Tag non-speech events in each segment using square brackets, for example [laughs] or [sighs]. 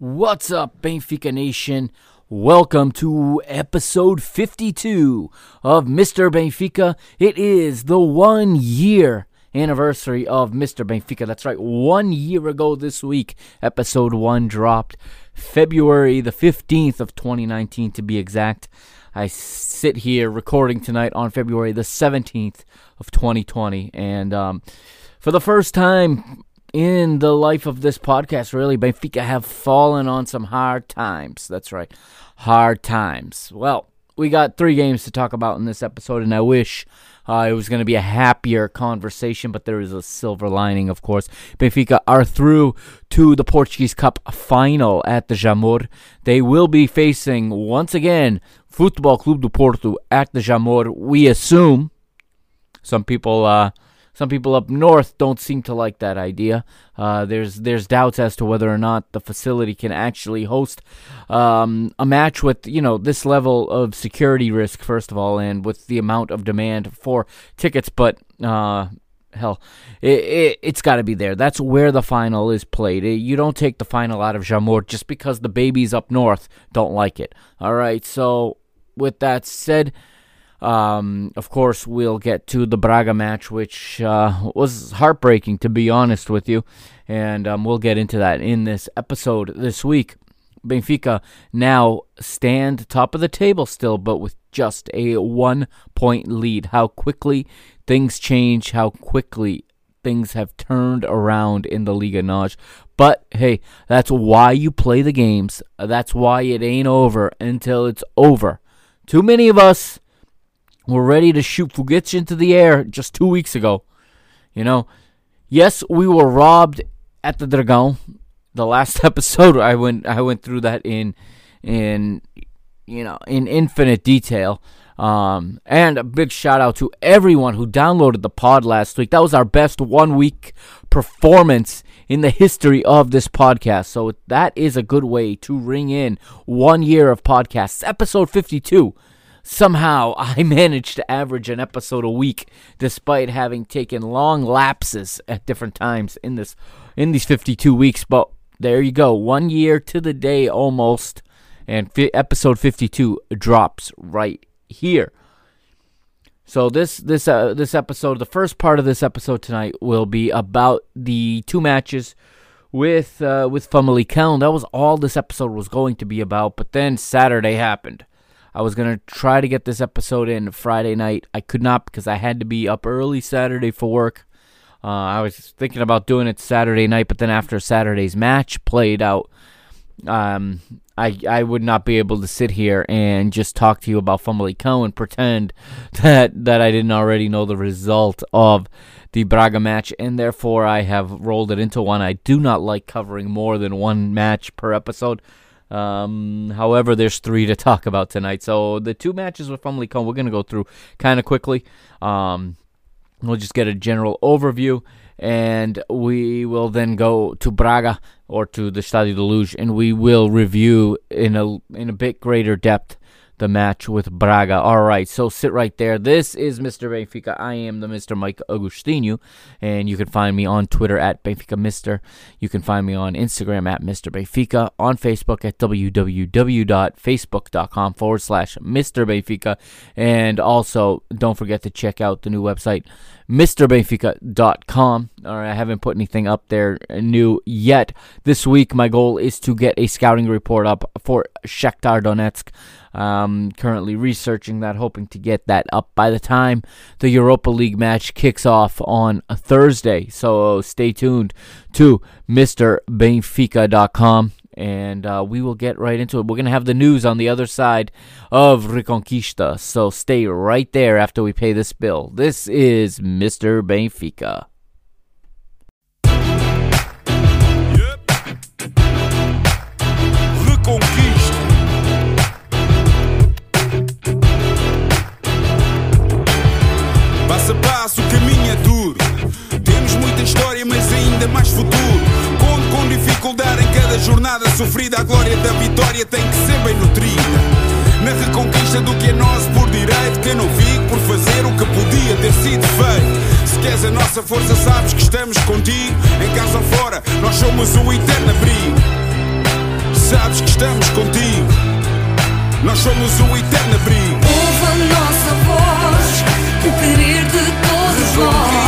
What's up, Benfica Nation? Welcome to episode 52 of Mr. Benfica. It is the one year anniversary of Mr. Benfica. That's right, one year ago this week, episode 1 dropped February the 15th of 2019 to be exact. I sit here recording tonight on February the 17th of 2020, and um, for the first time in the life of this podcast, really, Benfica have fallen on some hard times. That's right, hard times. Well, we got three games to talk about in this episode, and I wish uh, it was going to be a happier conversation, but there is a silver lining, of course. Benfica are through to the Portuguese Cup final at the Jamor. They will be facing, once again, Futebol Clube do Porto at the Jamor. We assume some people. Uh, some people up north don't seem to like that idea. Uh, there's there's doubts as to whether or not the facility can actually host um, a match with you know this level of security risk first of all, and with the amount of demand for tickets. But uh, hell, it, it, has got to be there. That's where the final is played. you don't take the final out of Jamor just because the babies up north don't like it. All right. So with that said. Um, of course, we'll get to the Braga match, which uh, was heartbreaking, to be honest with you. And um, we'll get into that in this episode this week. Benfica now stand top of the table still, but with just a one point lead. How quickly things change, how quickly things have turned around in the Liga NOS. But hey, that's why you play the games. That's why it ain't over until it's over. Too many of us were ready to shoot Foguetes into the air just two weeks ago. You know, yes, we were robbed at the Dragon. The last [laughs] episode, I went I went through that in in you know in infinite detail. Um, and a big shout out to everyone who downloaded the pod last week. That was our best one week performance in the history of this podcast. So that is a good way to ring in one year of podcasts. Episode 52 somehow [laughs] I managed to average an episode a week despite having taken long lapses at different times in this in these 52 weeks but there you go one year to the day almost and fi- episode 52 drops right here so this this uh, this episode the first part of this episode tonight will be about the two matches with uh, with Famalicão. That was all this episode was going to be about, but then Saturday happened. I was going to try to get this episode in Friday night. I could not because I had to be up early Saturday for work. Uh, I was thinking about doing it Saturday night, but then after Saturday's match played out, um, I I would not be able to sit here and just talk to you about Famalicão and pretend [laughs] that that I didn't already know the result of the Braga match, and therefore I have rolled it into one. I do not like covering more than one match per episode. Um, however, there's three to talk about tonight. So the two matches with Famalicão, we're going to go through kind of quickly. Um, we'll just get a general overview, and we will then go to Braga or to the Stadio de Luz, and we will review in a in a bit greater depth the match with Braga. All right, so sit right there. This is Mr. Benfica. I am the Mr. Mike Agostinho, and you can find me on Twitter at Benfica Mister. You can find me on Instagram at Mr. Benfica, on Facebook at www.facebook.com forward slash Mr. Benfica, and also don't forget to check out the new website, MrBenfica.com. All right, I haven't put anything up there new yet. This week, my goal is to get a scouting report up for Shakhtar Donetsk. Um, currently researching that, hoping to get that up by the time the Europa League match kicks off on a Thursday. So stay tuned to MrBenfica.com and uh, we will get right into it. We're going to have the news on the other side of Reconquista, so stay right there after we pay this bill. This is Mr. Benfica. Yep. Dificuldade em cada jornada sofrida, a glória da vitória tem que ser bem nutrida. Na reconquista do que é nosso por direito, que não fico por fazer o que podia ter sido feito. Se queres a nossa força, sabes que estamos contigo. Em casa ou fora, nós somos o eterno abrigo. Sabes que estamos contigo. Nós somos o eterno abrigo. Ouve a nossa voz, o querer de todos nós.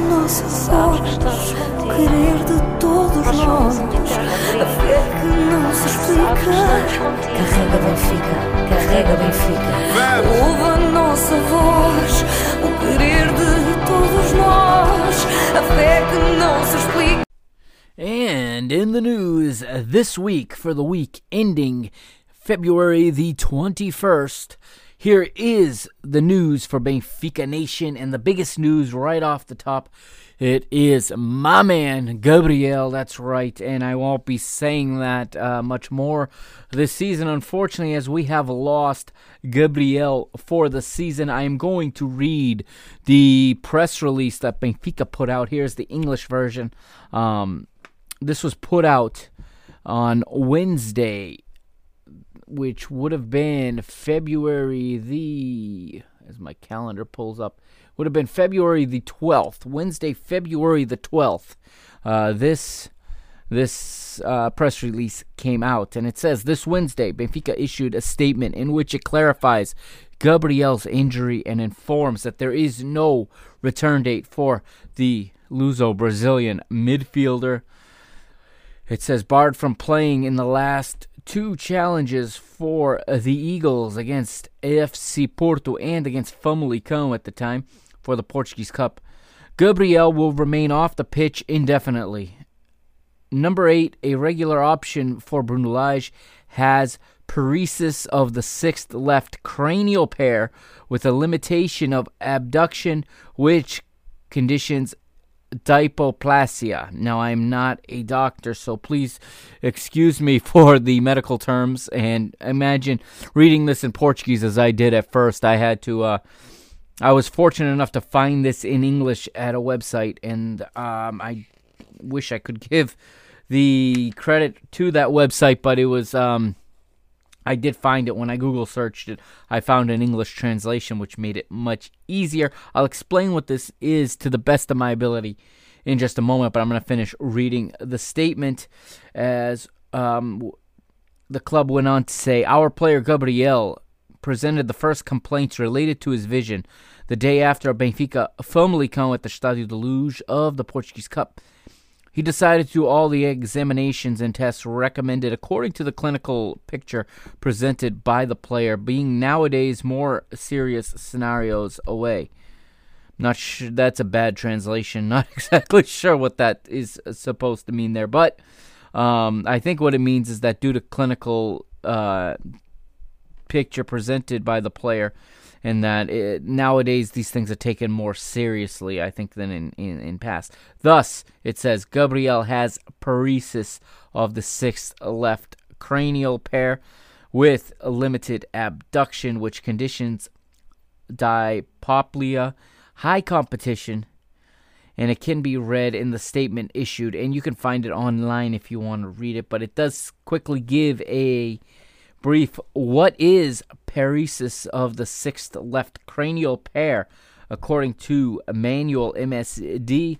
Ouve a nossa voz, o querer de todos nós. A fé que não se explica. Carrega Benfica, carrega Benfica. Ouve a nossa voz, o querer de todos nós. A fé que não se explica. And in the news this week for the week ending February the 21st, here is the news for Benfica Nation and the biggest news right off the top. It is my man Gabriel, that's right, and I won't be saying that uh, much more this season, unfortunately, as we have lost Gabriel for the season. I am going to read the press release that Benfica put out. Here's the English version. Um, this was put out on Wednesday, which would have been February the as my calendar pulls up, would have been February the twelfth, Wednesday, February the twelfth. Uh, this this uh, press release came out, and it says this Wednesday, Benfica issued a statement in which it clarifies Gabriel's injury and informs that there is no return date for the Luso Brazilian midfielder. It says barred from playing in the last two challenges for uh, the Eagles against AFC Porto and against Famalicão at the time for the Portuguese Cup. Gabriel will remain off the pitch indefinitely. Number eight, a regular option for Bruno Lage, has paresis of the sixth left cranial pair with a limitation of abduction, which conditions dipoplasia. Now, I'm not a doctor, so please excuse me [laughs] for the medical terms. And imagine reading this in Portuguese as I did at first. I had to, uh, I was fortunate enough to find this in English at a website, and um, I wish I could [laughs] give the credit to that website, but it was. Um, I did find it when I Google searched it. I found an English translation, which made it much easier. I'll explain what this is to the best of my ability in just a moment, but I'm going to finish reading the statement as um, the club went on to say Our player Gabriel presented the first complaints related to his vision the day after Benfica Famalicão at the Estádio de Luz of the Portuguese Cup. He decided to do all the examinations and tests recommended according to the clinical picture presented by the player, being nowadays more serious scenarios away. Not sure that's a bad translation. [laughs] Not exactly sure what that is supposed to mean there, but um, I think what it means is that due to clinical uh, picture presented by the player, and that it, nowadays these things are taken more seriously, I think, than in, in, in past. Thus, it says Gabriel has paresis of the sixth left cranial pair with limited abduction, which conditions dipoplia, high competition, and it can be read in the statement issued, and you can find it online if you want to read it. But it does quickly give a brief what is paresis of the sixth left cranial pair. According to Manual MSD,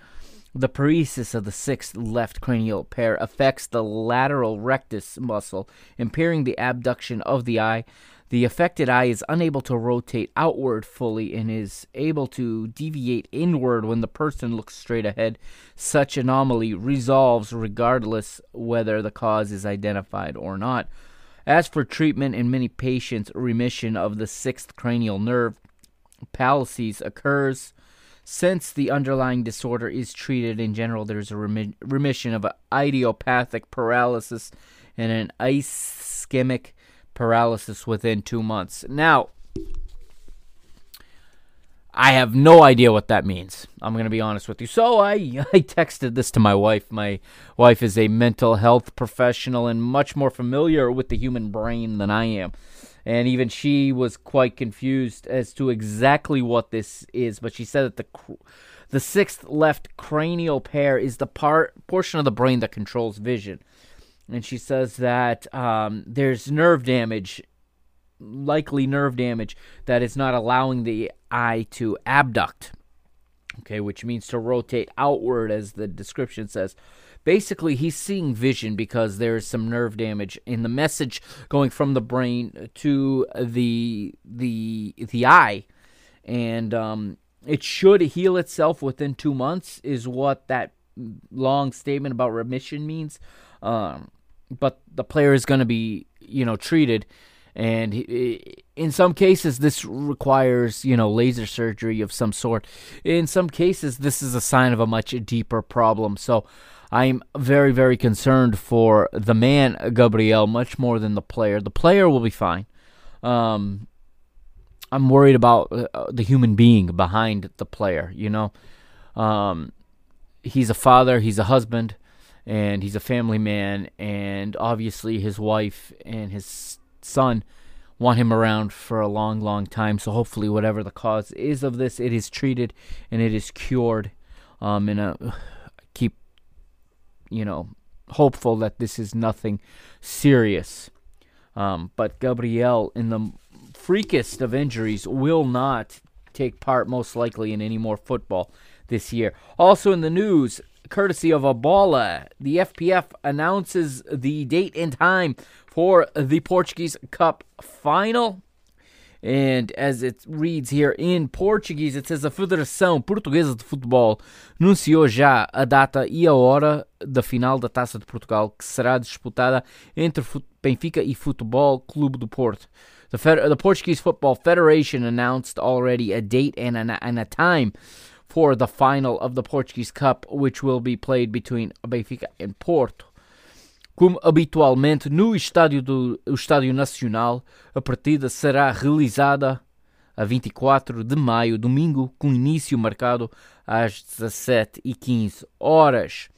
the paresis of the sixth left cranial pair affects the lateral rectus muscle, impairing the abduction of the eye. The affected eye is unable to rotate outward fully and is able to deviate inward when the person looks straight ahead. Such anomaly resolves regardless whether the cause is identified or not. As for treatment in many patients, remission of the sixth cranial nerve palsies occurs. Since the underlying disorder is treated in general, there's a remi- remission of idiopathic paralysis and an ischemic paralysis within two months. Now, I have no idea what that means. I'm going to be honest with you. So I, [laughs] I texted this to my wife. My wife is a mental health professional and much more familiar with the human brain than I am. And even she was quite confused as to exactly what this is. But she said that the the sixth left cranial pair is the part portion of the brain that controls vision. And she says that um, there's nerve damage likely nerve damage that is not allowing the eye to abduct, okay, which means to rotate outward, as the description says. Basically, he's seeing vision because there is some nerve damage in the message going from the brain to the the the eye, and um, it should heal itself within two months, is what that long statement about remission means. Um, but the player is going to be, you know, treated and in some cases this requires you know laser surgery of some sort. In some cases this is a sign of a much deeper problem. So i'm very very concerned for the man gabriel much more than the player. The player will be fine. Um, i'm worried about uh, the human being behind the player you know? Um, he's a father he's a husband and he's a family man and obviously his wife and his son want him around for a long, long time. So hopefully, whatever the cause is of this, it is treated and it is cured. Um, and uh, [sighs] keep, you know, hopeful that this is nothing serious. Um, but Gabriel, in the freakest of injuries, will not take part, most likely, in any more football this year. Also in the news, courtesy of A Bola, the FPF announces the date and time for the Portuguese Cup final. And as it reads here in Portuguese, it says a Federação Portuguesa de Futebol anunciou já a data e a hora da final da Taça de Portugal, que será disputada entre Benfica e Futebol Clube do Porto. The, the Portuguese Football Federation announced already a date and a, and a time for the final of the Portuguese Cup, which will be played between Benfica and Porto. Como habitualmente no estádio, do, estádio Nacional, a partida será realizada a 24 de maio, domingo, com início marcado às 17h15 horas.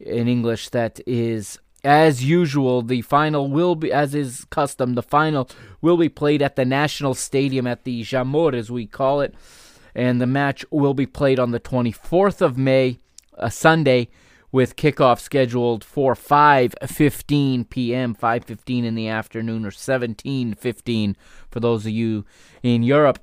In English, that is as usual, the final will be, as is custom, the final will be played at the National Stadium at the Jamor, as we call it, and the match will be played on the 24th of May, a Sunday, with kickoff scheduled for 5:15 p.m., 5:15 in the afternoon, or 17:15 for those of you in Europe,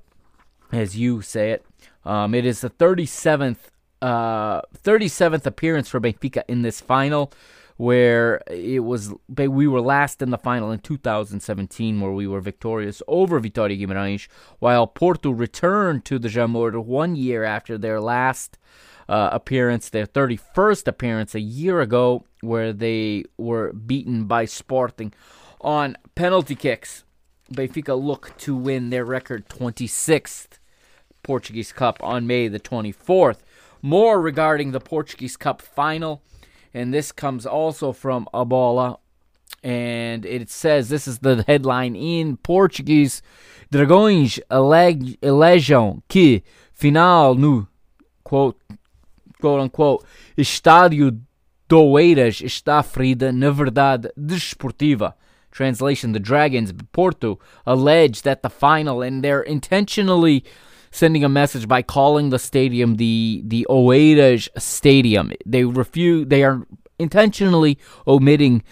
as you say it. Um, it is the 37th uh, 37th appearance for Benfica in this final, where it was we were last in the final in 2017, where we were victorious over Vitória Guimarães, while Porto returned to the Jamor one year after their last uh, appearance, their 31st appearance a year ago, where they were beaten by Sporting on penalty kicks. Benfica look to win their record 26th Portuguese Cup on May the 24th. More regarding the Portuguese Cup final, and this comes also from A Bola, and it says this is the headline in Portuguese: Dragões elegem que final no quote quote unquote, estádio do Oeiras está ferida na verdade desportiva. Translation: The Dragons, Porto, allege that the final, and they're intentionally sending a message by calling the stadium the the Oeiras Stadium. They refuse. They are intentionally omitting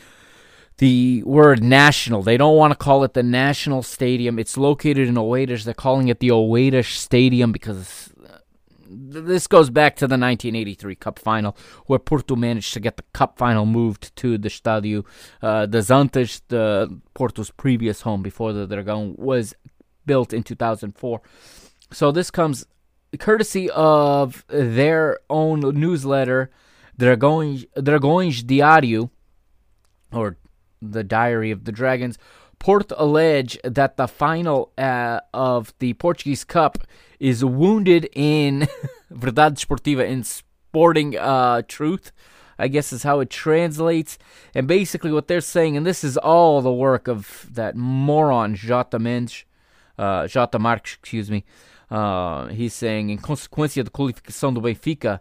the word national. They don't want to call it the National Stadium. It's located in Oeiras. They're calling it the Oeiras Stadium because this goes back to the 1983 Cup final, where Porto managed to get the Cup final moved to the Estádio uh, das Antas, the Porto's previous home before the Dragão was built in 2004. So this comes courtesy of their own newsletter, Dragões, Dragões Diário, or the Diary of the Dragons. Porto allege that the final uh, of the Portuguese Cup is wounded in [laughs] Verdade Esportiva in sporting uh, truth. I guess is how it translates. And basically, what they're saying, and this is all the work of that moron Jota Mendes, uh, Jota Marques, excuse me. Uh, he's saying, em consequência da qualificação do Benfica,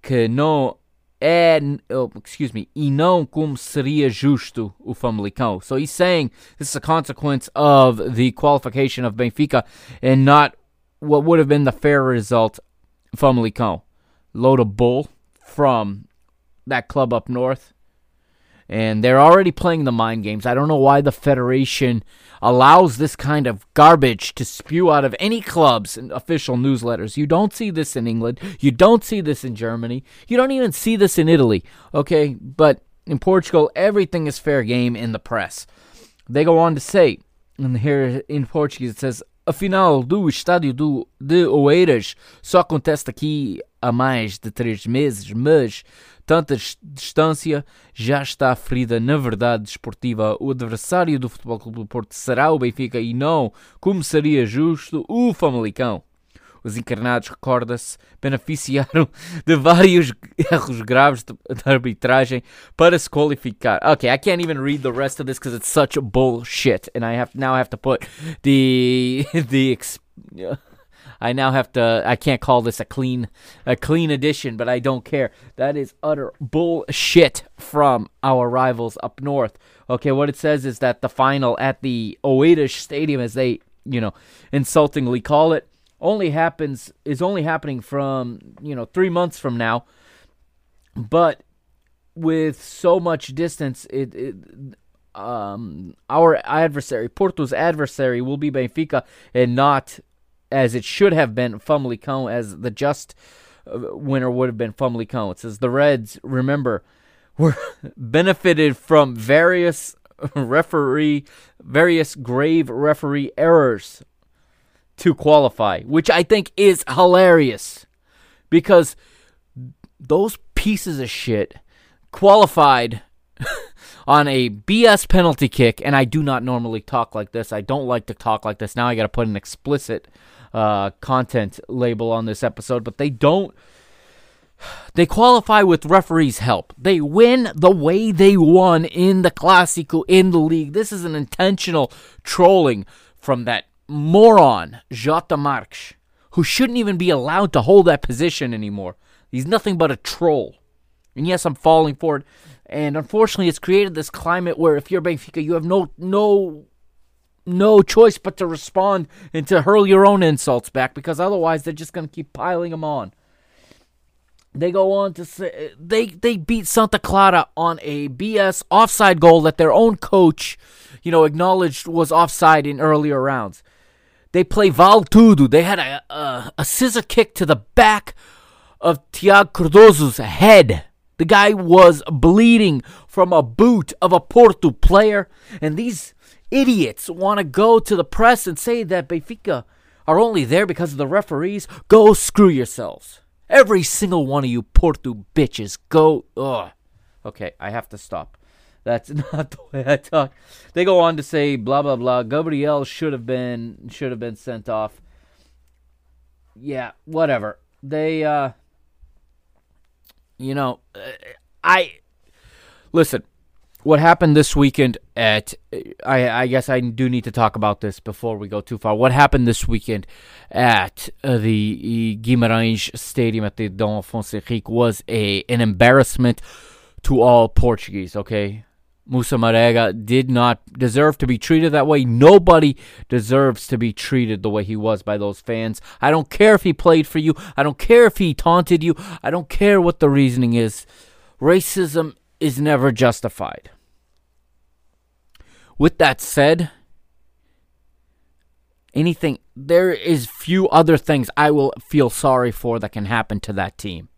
que não é, oh, excuse me, e não como seria justo o Famalicão. So he's saying this is a consequence of the qualification of Benfica and not what would have been the fair result Famalicão. Load of bull from that club up north. And they're already playing the mind games. I don't know why the Federation allows this kind of garbage to spew out of any club's official newsletters. You don't see this in England. You don't see this in Germany. You don't even see this in Italy. Okay? But in Portugal, everything is fair game in the press. They go on to say, and here in Portuguese it says, a final do estádio do, de Oeiras só acontece aqui há mais de três meses, mas tanta distância já está ferida na verdade desportiva. O adversário do Futebol Clube do Porto será o Benfica e não, como seria justo, o Famalicão. Os encarnados, recorda-se, beneficiaram [laughs] de vários erros graves de arbitragem para se qualificar. Okay, I can't even read the rest of this because it's such bullshit, and I have now have to put the [laughs] the. I now have to. I can't call this a clean, a clean edition, but I don't care. That is utter bullshit from our rivals up north. Okay, what it says is that the final at the Oeiras Stadium, as they, you know, insultingly call it, only happens is only happening from you know three months from now, but with so much distance, it, it um, our adversary, Porto's adversary, will be Benfica and not as it should have been Famalicão, as the just uh, winner would have been Famalicão. It says the Reds, remember, were [laughs] benefited from various referee, various grave referee errors to qualify, which I think is hilarious because those pieces of shit qualified [laughs] on a BS penalty kick, and I do not normally talk like this. I don't like to talk like this. Now I got to put an explicit uh, content label on this episode, but they don't. They qualify with referees' help. They win the way they won in the Clásico in the league. This is an intentional trolling from that moron, Jota Marques, who shouldn't even be allowed to hold that position anymore. He's nothing but a troll. And yes, I'm falling for it. And unfortunately, it's created this climate where if you're Benfica, you have no no no choice but to respond and to hurl your own insults back because otherwise they're just going to keep piling them on. They go on to say they they beat Santa Clara on a BS offside goal that their own coach, you know, acknowledged was offside in earlier rounds. They play Val Tudo. They had a, a, a scissor kick to the back of Tiago Cardoso's head. The guy was bleeding from a boot of a Porto player, and these idiots want to go to the press and say that Benfica are only there because of the referees. Go screw yourselves. Every single one of you Porto bitches. Go. Ugh. Okay, I have to stop. That's [laughs] not the way I talk. They go on to say blah blah blah. Gabriel should have been should have been sent off. Yeah, whatever. They uh you know, I listen. What happened this weekend at? I I guess I do need to talk about this before we go too far. What happened this weekend at uh, the Guimarães Stadium at the Dom Afonso Henrique was a an embarrassment to all Portuguese. Okay, Moussa Marega did not deserve to be treated that way. Nobody deserves to be treated the way he was by those fans. I don't care if he played for you. I don't care if he taunted you. I don't care what the reasoning is. Racism is never justified. With that said, anything. There is few other things I will feel sorry for that can happen to that team.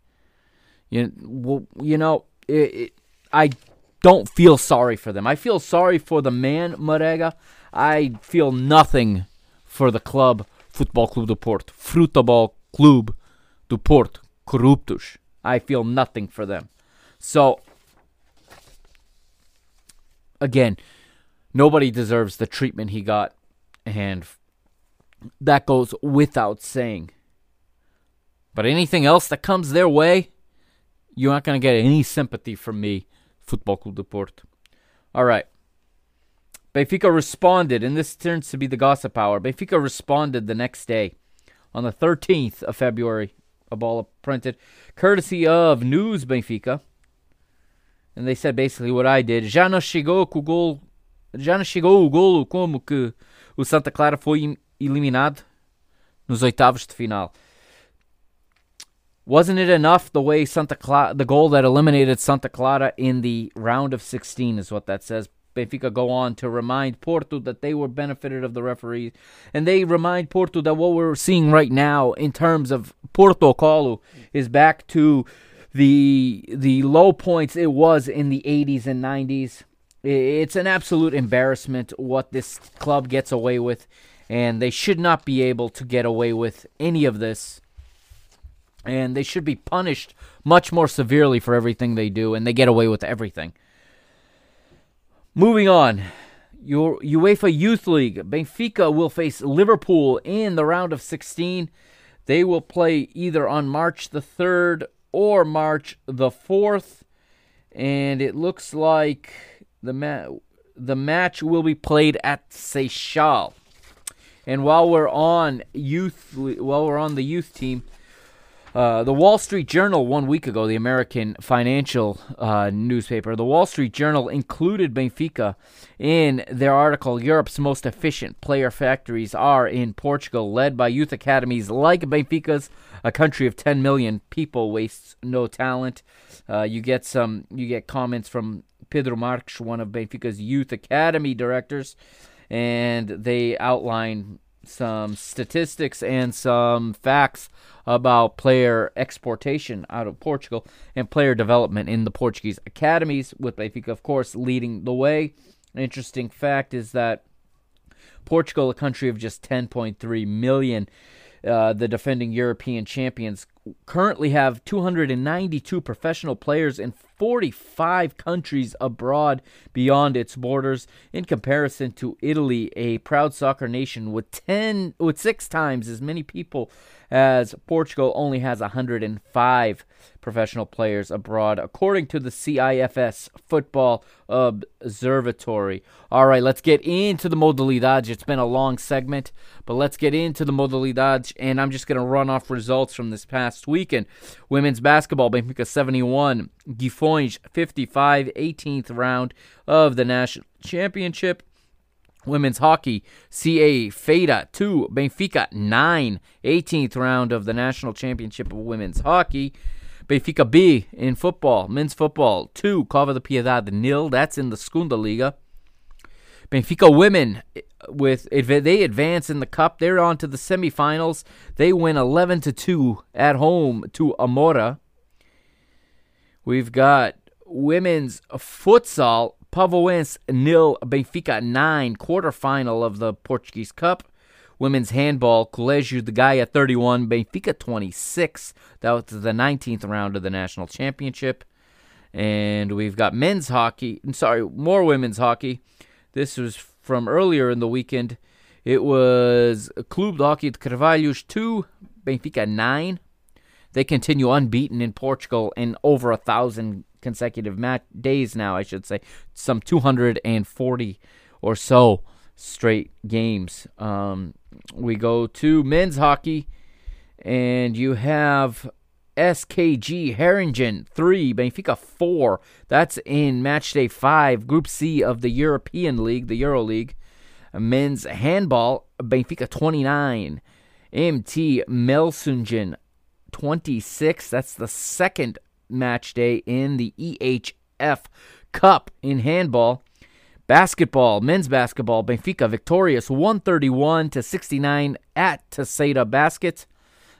You, you know, it, it, I don't feel sorry for them. I feel sorry for the man Marega. I feel nothing for the club Football Club do Porto, Futebol Clube do Porto. I feel nothing for them. So, again, nobody deserves the treatment he got, and that goes without saying. But anything else that comes their way, you're not going to get any sympathy from me, Football Club do Porto. All right. Benfica responded, and this turns to be the gossip hour. Benfica responded the next day, on the 13th of February, a ball printed, courtesy of News Benfica. And they said basically what I did. Já não chegou o gol. Já não chegou o golo como que o Santa Clara foi eliminado nos oitavos de final. Wasn't it enough the way Santa Clara, the goal that eliminated Santa Clara in the round of 16 is what that says. Benfica go on to remind Porto that they were benefited of the referees, and they remind Porto that what we're seeing right now in terms of Porto Colo is back to the the low points it was in the 80s and 90s. It's an absolute embarrassment what this club gets away with, and they should not be able to get away with any of this. And they should be punished much more severely for everything they do, and they get away with everything. Moving on, your UEFA Youth League. Benfica will face Liverpool in the round of 16. They will play either on March the 3rd or March the 4th. And it looks like the ma- the match will be played at Seixal. And while we're on youth while we're on the youth team, uh, the Wall Street Journal, one week ago, the American financial uh, newspaper, the Wall Street Journal included Benfica in their article Europe's most efficient player factories are in Portugal, led by youth academies like Benfica's. A country of 10 million people wastes no talent. Uh, you get some, you get comments from Pedro Marques, one of Benfica's youth academy directors, and they outline some statistics and some facts about player exportation out of Portugal and player development in the Portuguese academies, with Benfica, of course, leading the way. An interesting fact is that Portugal, a country of just 10.3 million, uh, the defending European champions, currently have 292 professional players in 45 countries abroad beyond its borders. In comparison to Italy a proud soccer nation with 10 with 6 times as many people as Portugal only has 105 professional players abroad, according to the CIES Football Observatory. All right, let's get into the modalidades. It's been a long segment, but let's get into the modalidades, and I'm just going to run off results from this past weekend. Women's basketball, Benfica 71, Guifonge 55, 18th round of the national championship. Women's hockey, CA Feira 2, Benfica 9, 18th round of the National Championship of Women's Hockey. Benfica B in football, men's football 2, Cova da Piedade nil, that's in the Segunda Liga. Benfica women with they advance in the cup. They're on to the semifinals. They win 11 to 2 at home to Amora. We've got women's futsal Pavoense nil, Benfica 9, quarterfinal of the Portuguese Cup. Women's handball, Colégio de Gaia 31, Benfica 26. That was the 19th round of the national championship. And we've got men's hockey, sorry, more women's hockey. This was from earlier in the weekend. It was Clube de Hockey de Carvalhos 2, Benfica 9. They continue unbeaten in Portugal in over a thousand consecutive mat- days now, I should say, some 240 or so straight games. Um, we go to men's hockey, and you have SKG Herringen 3, Benfica 4. That's in match day 5, Group C of the European League, the Euro League. Men's handball, Benfica 29. MT Melsungen 26. That's the second match day in the EHF Cup in handball. Basketball, men's basketball, Benfica victorious 131 to 69 at Terceira Basket.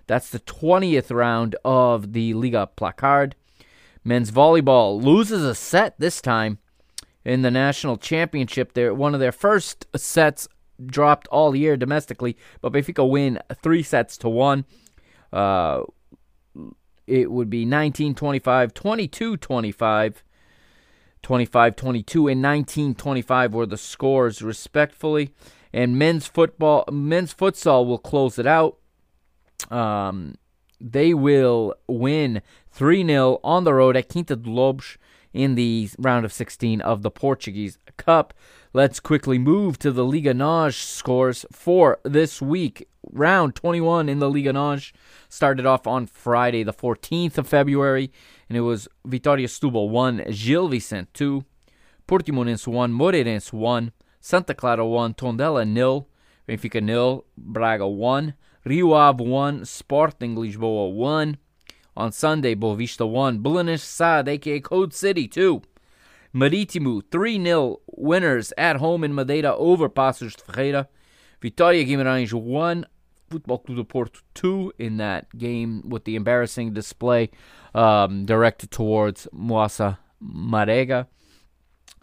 That's the 20th round of the Liga Placard. Men's volleyball loses a set this time in the national championship. They're one of their first sets dropped all year domestically, but Benfica win three sets to one. Uh, it would be 19 25, 22 25. 25 22 and 19 25 were the scores respectfully and men's football men's futsal will close it out um, they will win 3-0 on the road at Quinta de Lobos in the round of 16 of the Portuguese Cup. Let's quickly move to the Liga NOS scores for this week. Round 21 in the Liga NOS started off on Friday, the 14th of February, and it was Vitória Setúbal 1, Gil Vicente 2, Portimonense 1, Moreirense 1, Santa Clara 1, Tondela 0, Benfica 0, Braga 1, Rio Ave 1, Sporting Lisboa 1. On Sunday, Boavista 1, Belenenses SAD, aka Code City 2. Marítimo 3 0 winners at home in Madeira over Paços de Ferreira. Vitória Guimarães 1, Futebol Clube do Porto 2 in that game with the embarrassing display um, directed towards Moussa Marega.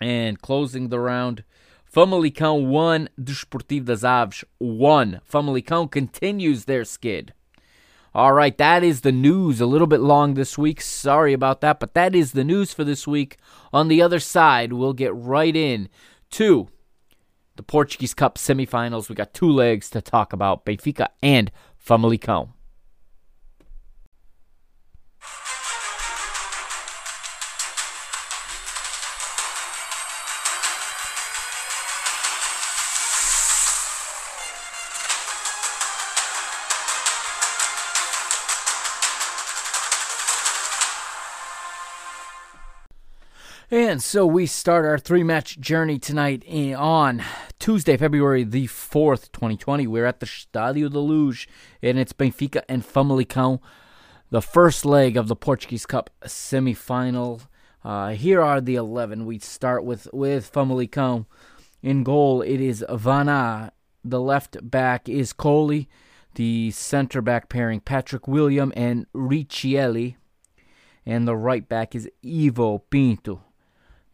And closing the round, Famalicão 1, Desportivo das Aves 1. Famalicão continues their skid. All right, that is the news. A little bit long this week. Sorry about that, but that is the news for this week. On the other side, we'll get right in to the Portuguese Cup semifinals. We got two legs to talk about Benfica and Famalicão. And so we start our three match journey tonight on Tuesday, February the 4th, 2020. We're at the Stadio da Luz, and it's Benfica and Famalicão, the first leg of the Portuguese Cup semifinal. Uh, here are the 11. We start with, with Famalicão. In goal, it is Vana. The left back is Coley. The center back pairing, Patrick William and Riccieli. And the right back is Ivo Pinto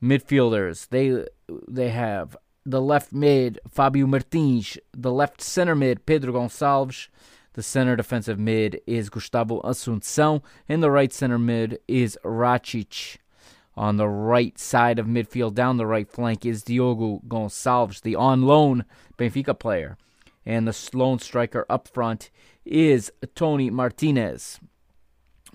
midfielders. They they have the left mid Fabio Martins, the left center mid Pedro Gonçalves, the center defensive mid is Gustavo Assunção, and the right center mid is Racic. On the right side of midfield, down the right flank, is Diogo Gonçalves, the on loan Benfica player. And the lone striker up front is Toni Martinez.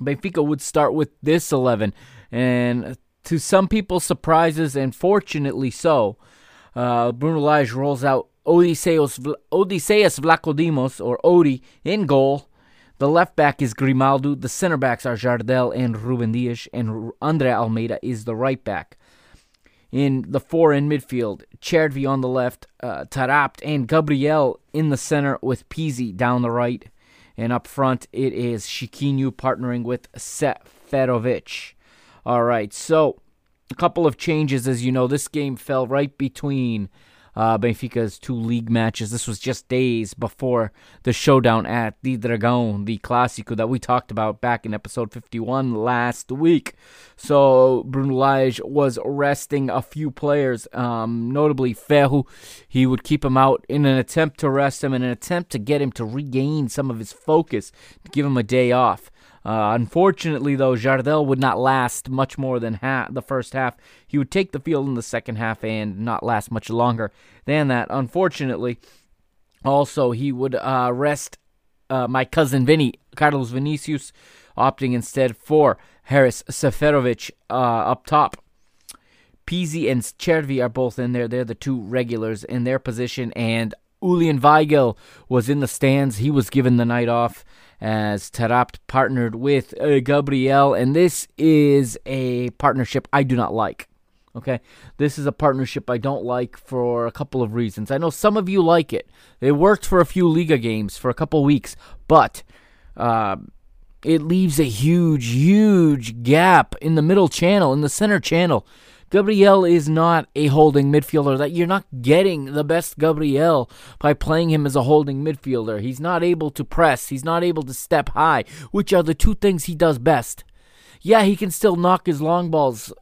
Benfica would start with this 11, and to some people's surprises, and fortunately so, uh, Bruno Lage rolls out Odysseus, Odysseus Vlachodimos, or Odi, in goal. The left back is Grimaldo. The center backs are Jardel and Ruben Dias, and Andre Almeida is the right back. In the four in midfield, Cervi on the left, uh, Taarabt and Gabriel in the center with Pizzi down the right. And up front, it is Chiquinho partnering with Seferovic. All right, so a couple of changes. As you know, this game fell right between uh, Benfica's two league matches. This was just days before the showdown at the Dragão, the Clásico that we talked about back in episode 51 last week. So Bruno Lage was resting a few players, um, notably Ferro. He would keep him out in an attempt to rest him, in an attempt to get him to regain some of his focus, to give him a day off. Uh, unfortunately, though, Jardel would not last much more than the first half. He would take the field in the second half and not last much longer than that. Unfortunately, also, he would uh, rest uh, my cousin Vinny, Carlos Vinicius, opting instead for Haris Seferovic uh, up top. Pizzi and Cervi are both in there. They're the two regulars in their position. And Julian Weigl was in the stands. He was given the night off as Taarabt partnered with uh, Gabriel, and this is a partnership I do not like. Okay, this is a partnership I don't like for a couple of reasons. I know some of you like it. It worked for a few Liga games for a couple weeks, but uh, it leaves a huge, huge gap in the middle channel, in the center channel, Gabriel is not a holding midfielder. That you're not getting the best Gabriel by playing him as a holding midfielder. He's not able to press. He's not able to step high, which are the two things he does best. Yeah, he can still knock his long balls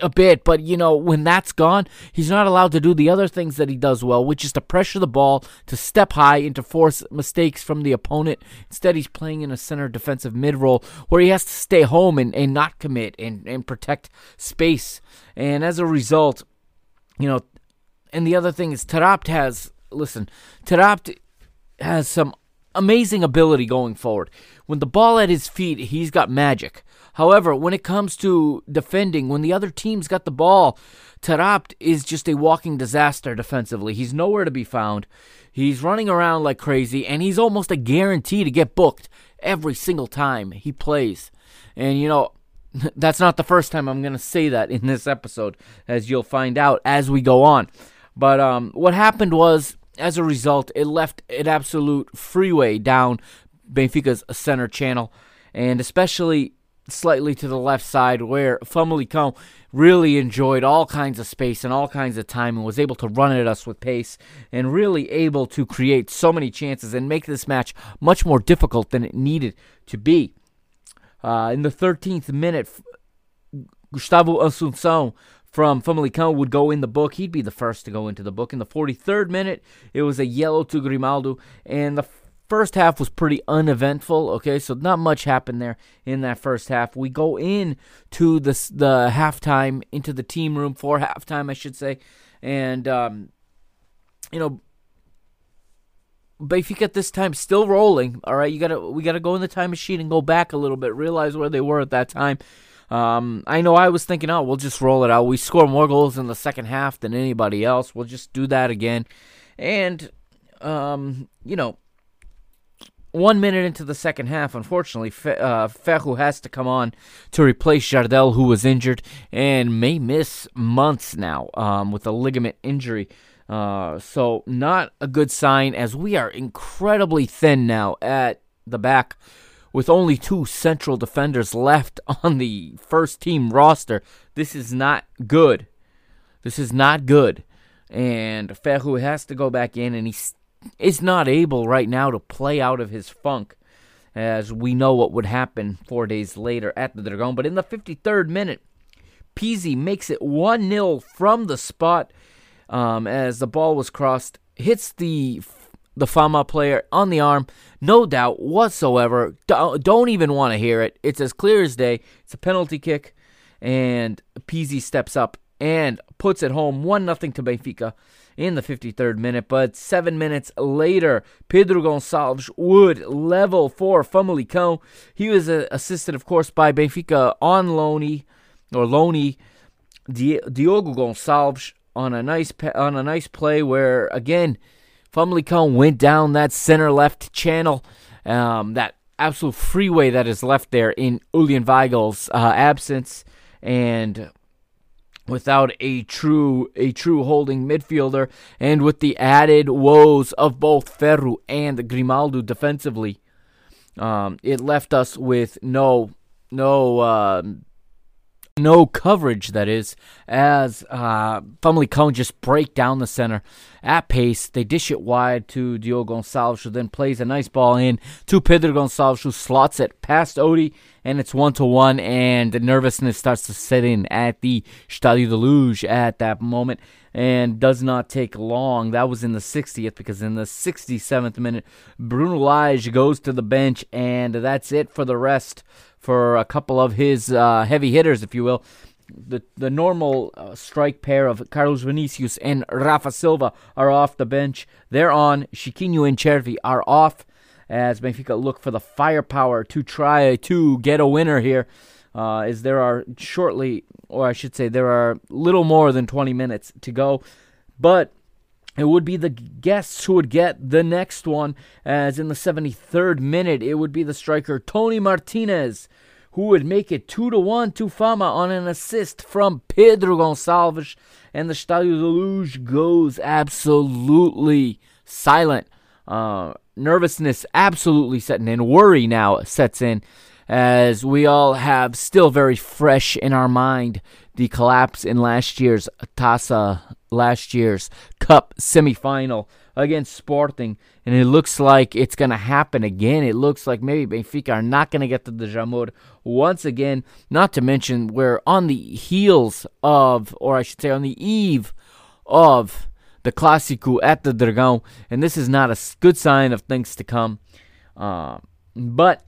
a bit, but you know, when that's gone, he's not allowed to do the other things that he does well, which is to pressure the ball, to step high, and to force mistakes from the opponent. Instead, he's playing in a center defensive mid role where he has to stay home and, and not commit and, and protect space. And as a result, you know, and the other thing is Taarabt has, listen, Taarabt has some amazing ability going forward. When the ball at his feet, he's got magic. However, when it comes to defending, when the other team's got the ball, Taarabt is just a walking disaster defensively. He's nowhere to be found. He's running around like crazy, and he's almost a guarantee to get booked every single time he plays. And, you know, [laughs] that's not the first time I'm going to say that in this episode, as you'll find out as we go on. But um, what happened was, as a result, it left an absolute freeway down Benfica's center channel, and especially slightly to the left side where Famalicão really enjoyed all kinds of space and all kinds of time and was able to run at us with pace and really able to create so many chances and make this match much more difficult than it needed to be. Uh, in the 13th minute, Gustavo Assunção from Famalicão would go in the book. He'd be the first to go into the book. In the 43rd minute, it was a yellow to Grimaldo, and the first half was pretty uneventful. Okay, so not much happened there in that first half. We go in to the the halftime into the team room for halftime, I should say, and um, you know. Benfica at this time still rolling. All right, you gotta we gotta go in the time machine and go back a little bit, realize where they were at that time. Um, I know I was thinking, oh, we'll just roll it out. We score more goals in the second half than anybody else. We'll just do that again. And, um, you know, one minute into the second half, unfortunately, Fe- uh, Ferro has to come on to replace Jardel, who was injured and may miss months now um, with a ligament injury. Uh, so, not a good sign as we are incredibly thin now at the back with only two central defenders left [laughs] on the first team roster. This is not good. This is not good. And Ferro has to go back in, and he's is not able right now to play out of his funk, as we know what would happen four days later at the Dragon. But in the 53rd minute, Pizzi makes it 1 0 from the spot um, as the ball was crossed, hits the the Fama player on the arm. No doubt whatsoever. Don't even want to hear it. It's as clear as day. It's a penalty kick, and Pizzi steps up and puts it home 1 0 to Benfica in the 53rd minute. But seven minutes later, Pedro Gonçalves would level for Famalicão. He was uh, assisted, of course, by Benfica on Loney or Loney Diogo Gonçalves on a nice on a nice play where again Famalicão went down that center left channel, um, that absolute freeway that is left there in Julian Weigl's uh, absence, and without a true a true holding midfielder and with the added woes of both Ferro and Grimaldo defensively. Um, it left us with no no uh, no coverage that is as uh Famalicão just break down the center at pace they dish it wide to Diogo Gonçalves who then plays a nice ball in to Pedro Gonçalves who slots it past Odie and it's one to one, and the nervousness starts to set in at the Stadio da Luz at that moment, and does not take long. That was in the 60th, because in the 67th minute, Bruno Lage goes to the bench, and that's it for the rest for a couple of his uh, heavy hitters, if you will. The the normal uh, strike pair of Carlos Vinicius and Rafa Silva are off the bench. They're on. Chiquinho and Cervi are off as Benfica look for the firepower to try to get a winner here. Uh, as there are shortly, or I should say, there are little more than 20 minutes to go. But it would be the guests who would get the next one, as in the 73rd minute, it would be the striker Toni Martinez who would make it 2 to 1 to Fama on an assist from Pedro Gonçalves. And the Stadio da Luz goes absolutely silent. Uh, nervousness absolutely setting in. Worry now sets in as we all have still very fresh in our mind the collapse in last year's Taça, last year's Cup semifinal against Sporting, and it looks like it's going to happen again. It looks like maybe Benfica are not going to get to the Jamor once again. Not to mention we're on the heels of, or I should say, on the eve of the Clásico at the Dragão, and this is not a good sign of things to come. Uh, but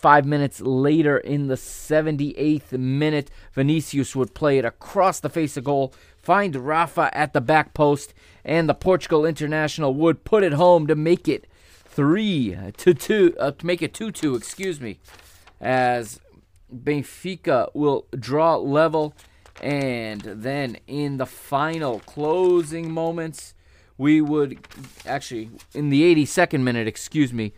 Five minutes later, in the 78th minute, Vinicius would play it across the face of goal, find Rafa at the back post, and the Portugal international would put it home to make it three to two, uh, to make it two two. Excuse me, as Benfica will draw level, and then in the final closing moments, we would actually in the 82nd minute. Excuse me.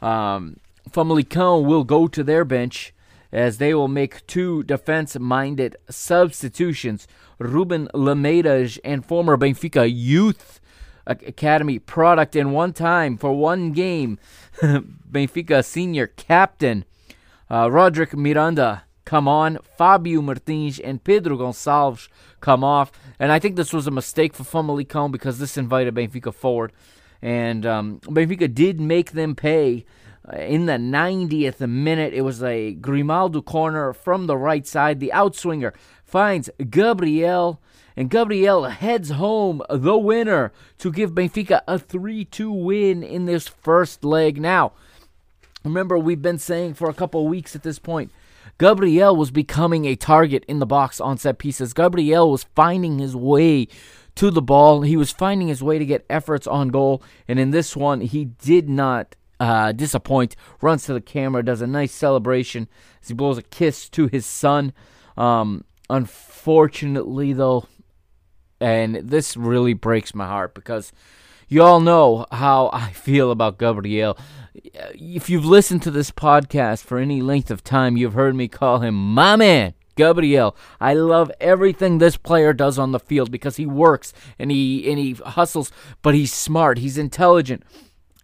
Um, Famalicão will go to their bench as they will make two defense-minded substitutions. Ruben Lameiras and former Benfica youth academy product in one time for one game. [laughs] Benfica senior captain uh, Roderick Miranda come on, Fabio Martins and Pedro Gonçalves come off. And I think this was a mistake for Famalicão because this invited Benfica forward. And um, Benfica did make them pay in the 90th minute. It was a Grimaldo corner from the right side. The outswinger finds Gabriel, and Gabriel heads home the winner to give Benfica a 3 2 win in this first leg. Now, remember, we've been saying for a couple weeks at this point. Gabriel was becoming a target in the box on set pieces. Gabriel was finding his way to the ball. He was finding his way to get efforts on goal. And in this one, he did not uh, disappoint, runs to the camera, does a nice celebration as he blows a kiss to his son. Um, unfortunately, though, and this really breaks my heart because you all know how [laughs] I feel about Gabriel. If you've listened to this podcast for any length of time, you've heard me call him my man. Gabriel. I love everything this player does on the field because he works and he and he hustles, but he's smart, he's intelligent,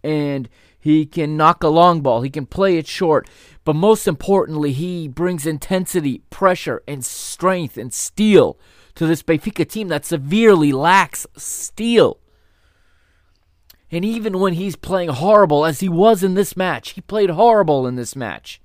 and he can knock a long ball. He can play it short. But most importantly, he brings intensity, pressure, and strength and steel to this Benfica team that severely lacks steel. And even when he's playing horrible, as he was in this match, he played horrible in this match.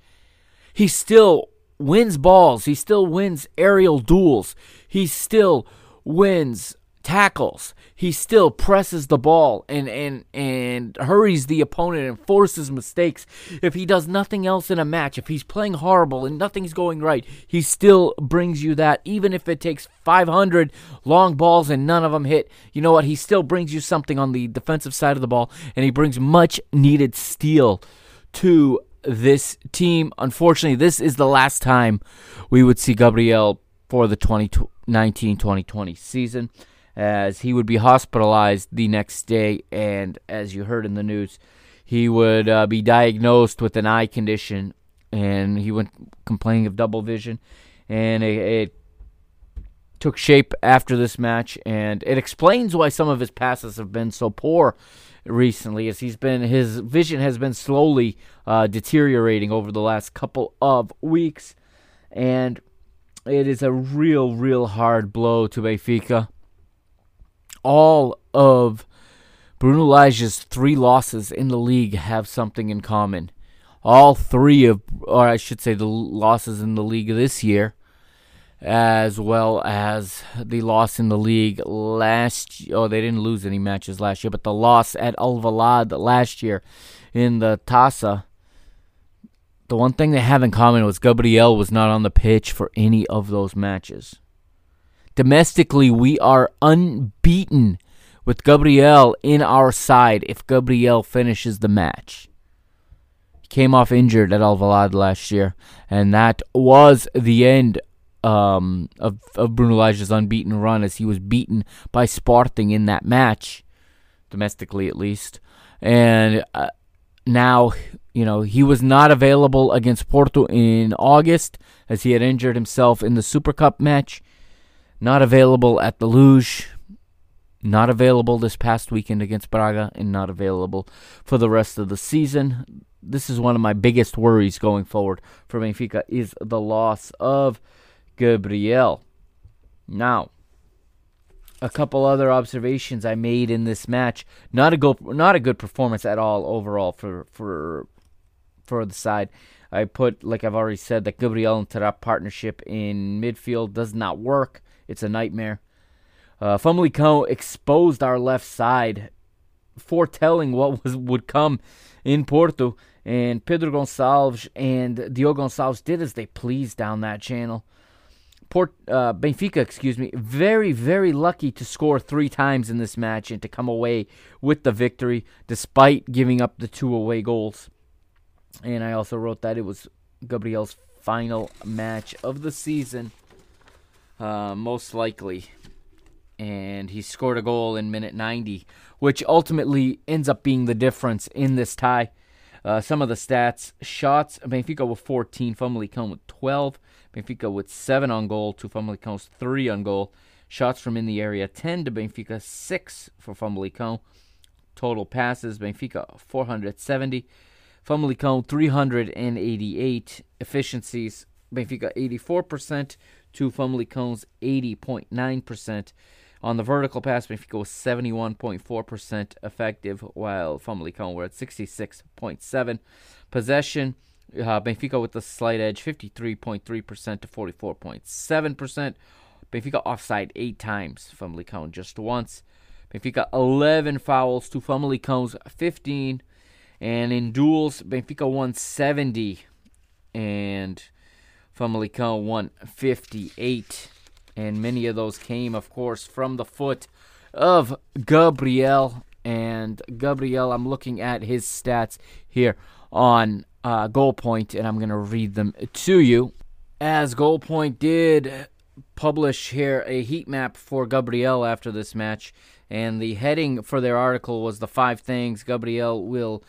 He still wins balls. He still wins aerial duels. He still wins tackles, he still presses the ball and and and hurries the opponent and forces mistakes. If he does nothing else in a match, if he's playing horrible and nothing's going right, he still brings you that even if it takes 500 long balls and none of them hit. You know what? He still brings you something on the defensive side of the ball and he brings much needed steel to this team. Unfortunately, this is the last time we would see Gabriel for the 2019 2020 season as he would be hospitalized the next day. And as you heard in the news, he would uh, be diagnosed with an eye condition, and he went complaining of double vision, and it, it took shape after this match, and it explains why some of his passes have been so poor recently, as he's been his vision has been slowly uh, deteriorating over the last couple of weeks, and it is a real, real hard blow to Benfica all of Bruno Lage's three losses in the league have something in common. All three of, or I should say, the losses in the league this year, as well as the loss in the league last. Year. Oh, they didn't lose any matches last year, but the loss at Alvalade last year in the Taça. The one thing they have in common was Gabriel was not on the pitch for any of those matches. Domestically, we are unbeaten with Gabriel in our side if Gabriel finishes the match. He came off injured at Alvalade last year, and that was the end um, of, of Bruno Lage's unbeaten run as he was beaten by Sporting in that match, domestically at least. And uh, now, you know, he was not available against Porto in August as he had injured himself in the Super Cup match. Not available at the Luz. Not available this past weekend against Braga, and not available for the rest of the season. This is one of my biggest worries going forward for Benfica is the loss of Gabriel. Now, a couple other observations I made in this match. Not a go, not a good performance at all overall for for for the side. I put like I've already said that Gabriel and Taarabt partnership in midfield does not work. It's a nightmare. Uh, exposed our left side, foretelling what was would come in Porto. And Pedro Gonçalves and Diogo Gonçalves did as they pleased down that channel. Port uh, Benfica, excuse me, very very lucky to score three times in this match and to come away with the victory despite giving up the two away goals. And I also wrote that it was Gabriel's final match of the season, uh, most likely. And he scored a goal in minute 90, which ultimately ends up being the difference in this tie. Uh, some of the stats shots Benfica with 14, Famalicão with 12. Benfica with 7 on goal to Famalicão's 3 on goal. Shots from in the area 10 to Benfica, 6 for Famalicão. Total passes Benfica 470. Famalicão 388. Efficiencies Benfica 84% to cones, 80.9%. On the vertical pass, Benfica was 71.4% effective, while Famalicão were at 66.7. Possession, uh, Benfica with the slight edge, 53.3% to 44.7%. Benfica offside eight times, Famalicão just once. Benfica 11 fouls to cones 15. And in duels, Benfica won 70 and Famalicão won 58. And many of those came, of course, from the foot of Gabriel. And Gabriel, I'm looking at his stats here on uh, goal point, and I'm going to read them to you. As goal point did publish here a heat map for Gabriel after this match, and the heading for their article was the five things Gabriel will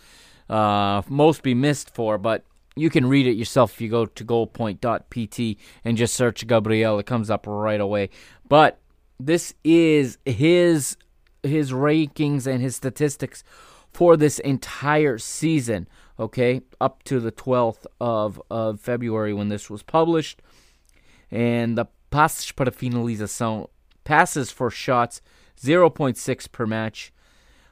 uh, most be missed for, but you can read it yourself if you go to goalpoint.pt and just search Gabriel. It comes up right away. But this is his his rankings and his statistics for this entire season okay, up to the 12th of, of February when this was published. And the passes para finalização, passes for shots, 0.6 per match.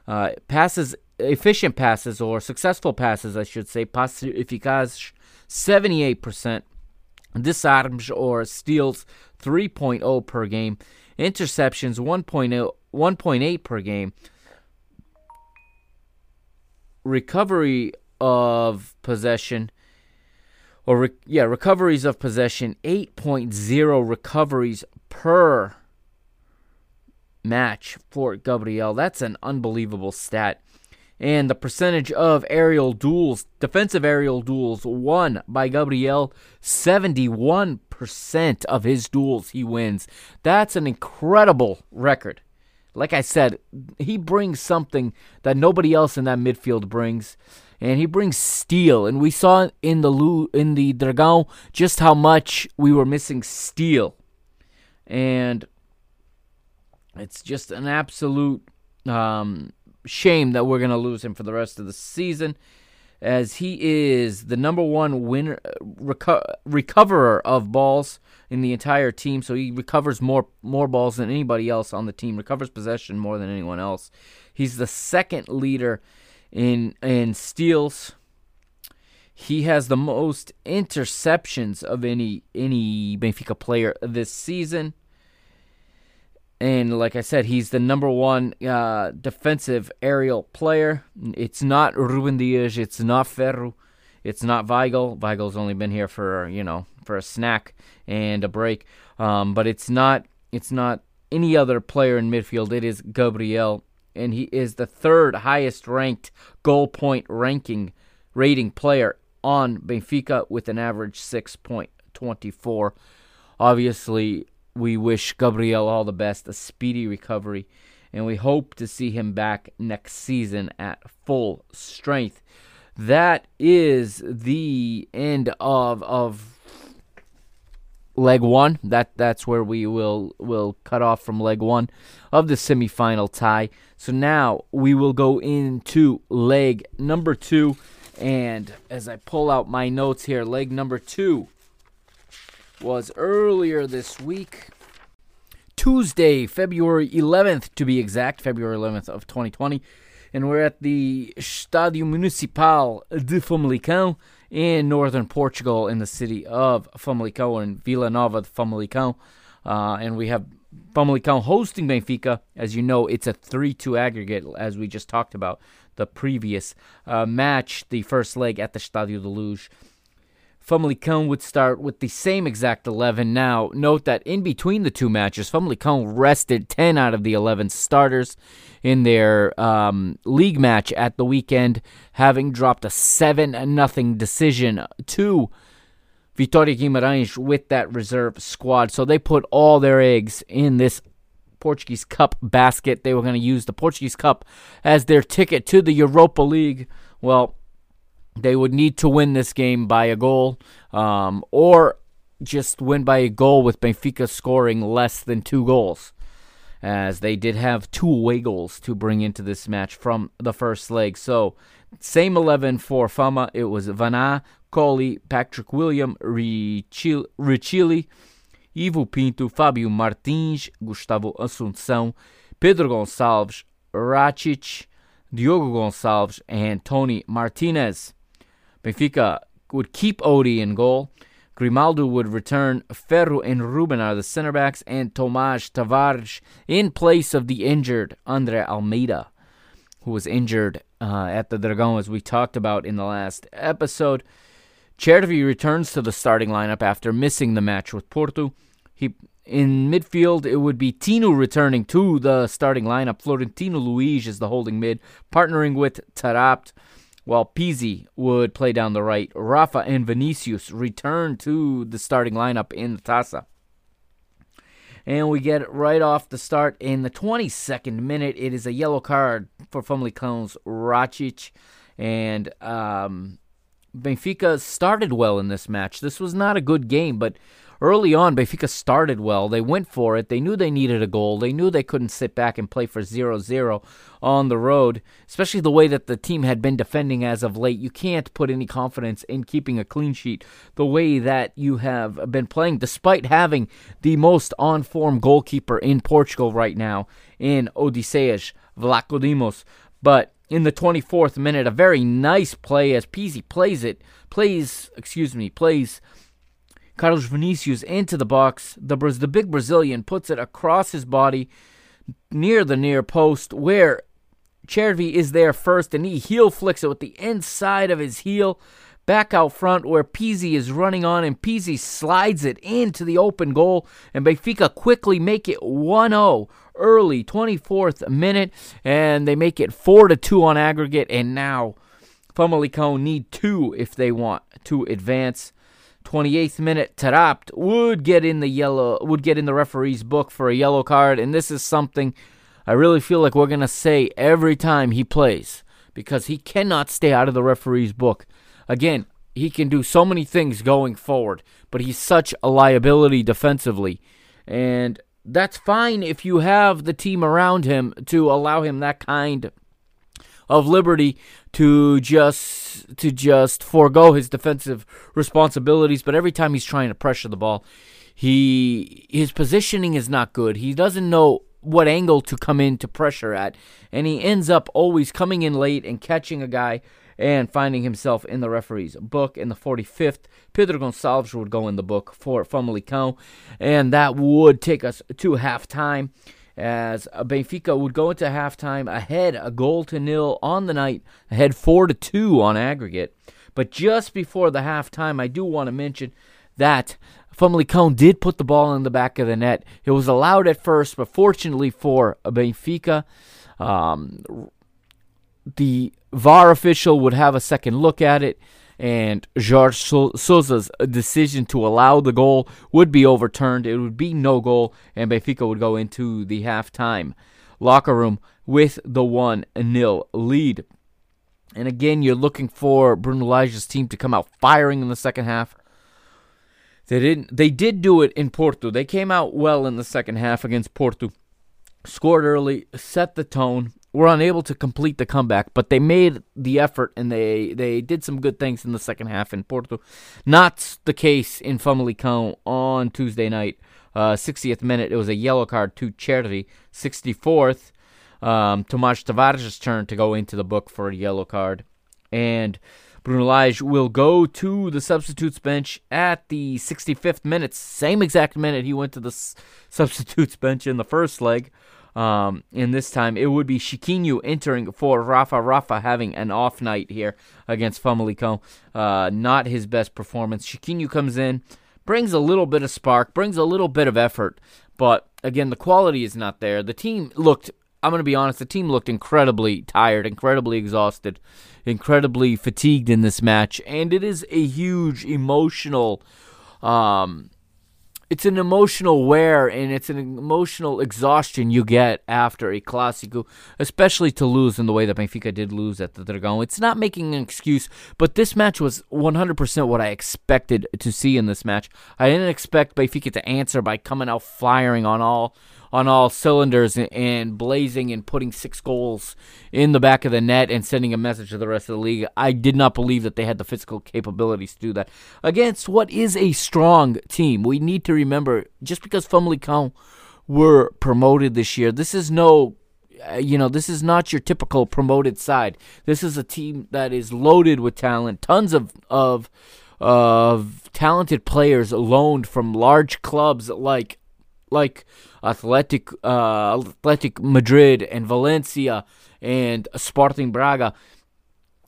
Uh, passes, efficient passes or successful passes, I should say, passes eficazes, 78%. Disarms or steals, 3.0 per game. Interceptions, 1.0, 1.8 per game. Recovery of possession, or re- yeah, recoveries of possession, 8.0 recoveries per match for Gabriel. That's an unbelievable stat. And the percentage of aerial duels, defensive aerial duels, won by Gabriel, 71% of his duels he wins. That's an incredible record. Like I said, he brings something that nobody else in that midfield brings and he brings steel. And we saw in the Lu, in the Dragão just how much we were missing steel, and it's just an absolute um, shame that we're gonna lose him for the rest of the season. As he is the number one winner, reco- recoverer of balls in the entire team, so he recovers more more balls than anybody else on the team. Recovers possession more than anyone else. He's the second leader in in steals. He has the most interceptions of any any Benfica player this season. And like I said, he's the number one uh, defensive aerial player. It's not Ruben Dias. It's not Ferro. It's not Weigl. Weigl's only been here for you know for a snack and a break. Um, but it's not it's not any other player in midfield. It is Gabriel and he is the third highest ranked goal point ranking rating player on Benfica with an average 6.24. Obviously, we wish Gabriel all the best, a speedy recovery, and we hope to see him back next season at full strength. That is the end of of leg one. That that's where we will will cut off from leg one of the semifinal tie. So now we will go into leg number two. And as I pull out my notes here, leg number two was earlier this week. Tuesday, February 11th to be exact, February 11th of 2020. And we're at the Estádio Municipal de Famalicão in northern Portugal in the city of Famalicão in Vila Nova de Famalicão. Uh, and we have Famalicão hosting Benfica. As you know, it's a 3 2 aggregate, as we just talked about the previous uh, match, the first leg at the Estádio da Luz. Famalicão would start with the same exact 11. Now, note that in between the two matches, Famalicão rested 10 out of the 11 starters in their um, league match at the weekend, having dropped a 7 0 decision to Vitória Guimarães with that reserve squad. So they put all their eggs in this Portuguese Cup basket. They were going to use the Portuguese Cup as their ticket to the Europa League. Well, they would need to win this game by a goal um, or just win by a goal with Benfica scoring less than two goals. As they did have two away goals to bring into this match from the first leg. So, same 11 for Fama. It was Vana, Colli, Patrick William, Riccieli, Ivo Pinto, Fábio Martins, Gustavo Assunção, Pedro Gonçalves, Racic, Diogo Gonçalves, and Toni Martinez. Benfica would keep Odie in goal. Grimaldo would return. Ferro and Ruben are the center backs, and Tomás Tavares in place of the injured Andre Almeida, who was injured uh, at the Dragão, as we talked about in the last episode. Cervi returns to the starting lineup after missing the match with Porto. He in midfield, it would be Tino returning to the starting lineup. Florentino Luís is the holding mid, partnering with Taarabt while Pizzi would play down the right. Rafa and Vinicius return to the starting lineup in the Taça. And we get right off the start in the 22nd minute. It is a yellow card for Famalicão's Racic. And um, Benfica started well in this match. This was not a good game, but early on, Benfica started well. They went for it. They knew they needed a goal. They knew they couldn't sit back and play for 0 0 on the road, especially the way that the team had been defending as of late. You can't put any confidence in keeping a clean sheet the way that you have been playing, despite having the most on form goalkeeper in Portugal right now in Odysseas Vlachodimos. But in the 24th minute, a very nice play as Pizzi plays it, plays, excuse me, plays Carlos Vinicius into the box. The, the big Brazilian puts it across his body near the near post where Cervi is there first and he heel flicks it with the inside of his heel back out front where Pizzi is running on and Pizzi slides it into the open goal and Benfica quickly make it 1-0 early 24th minute and they make it 4 to 2 on aggregate and now Famalicão need two if they want to advance 28th minute, Taarabt would get in the yellow would get in the referee's book for a yellow card, and this is something I really feel like we're gonna say every time he plays because he cannot stay out of the referee's book. Again, he can do so many things going forward, but he's such a liability defensively, and that's fine if you have the team around him to allow him that kind of liberty to just to just forego his defensive responsibilities. But every time he's trying to pressure the ball, he his positioning is not good. He doesn't know what angle to come in to pressure at, and he ends up always coming in late and catching a guy and finding himself in the referee's book in the 45th. Pedro Gonçalves would go in the book for Famalicão, and that would take us to halftime as Benfica would go into halftime ahead a goal to nil on the night, ahead 4 to 2 on aggregate. But just before the halftime, I do want to mention that Famalicão did put the ball in the back of the net. It was allowed at first, but fortunately for Benfica, um, the VAR official would have a second look at it and Jorge Sousa's decision to allow the goal would be overturned. It would be no goal, and Benfica would go into the halftime locker room with the 1 0 lead. And again, you're looking for Bruno Lage's team to come out firing in the second half. They didn't. They did do it in Porto. They came out well in the second half against Porto. Scored early, set the tone, were unable to complete the comeback, but they made the effort and they, they did some good things in the second half in Porto. Not the case in Famalicão on Tuesday night. Uh, 60th minute, it was a yellow card to Cervi. 64th, um, Tomas Tavares' turn to go into the book for a yellow card. And Bruno Lage will go to the substitutes bench at the 65th minute. Same exact minute he went to the s- substitutes bench in the first leg. Um, and this time it would be Chiquinho entering for Rafa. Rafa having an off night here against Famalicão. Uh, not his best performance. Chiquinho comes in, brings a little bit of spark, brings a little bit of effort, but again, the quality is not there. The team looked, I'm going to be honest, the team looked incredibly tired, incredibly exhausted, incredibly fatigued in this match, and it is a huge emotional. Um, it's an emotional wear and it's an emotional exhaustion you get after a Clásico, especially to lose in the way that Benfica did lose at the Dragão. It's not making an excuse, but this match was 100% what I expected to see in this match. I didn't expect Benfica to answer by coming out firing on all on all cylinders and, blazing and putting six goals in the back of the net and sending a message to the rest of the league. I did not believe that they had the physical capabilities to do that against what is a strong team. We need to remember just because Famalicão were promoted this year, this is no uh, you know, this is not your typical promoted side. This is a team that is loaded with talent, tons of of of talented players loaned from large clubs like like Athletic uh, Athletic Madrid and Valencia and Sporting Braga,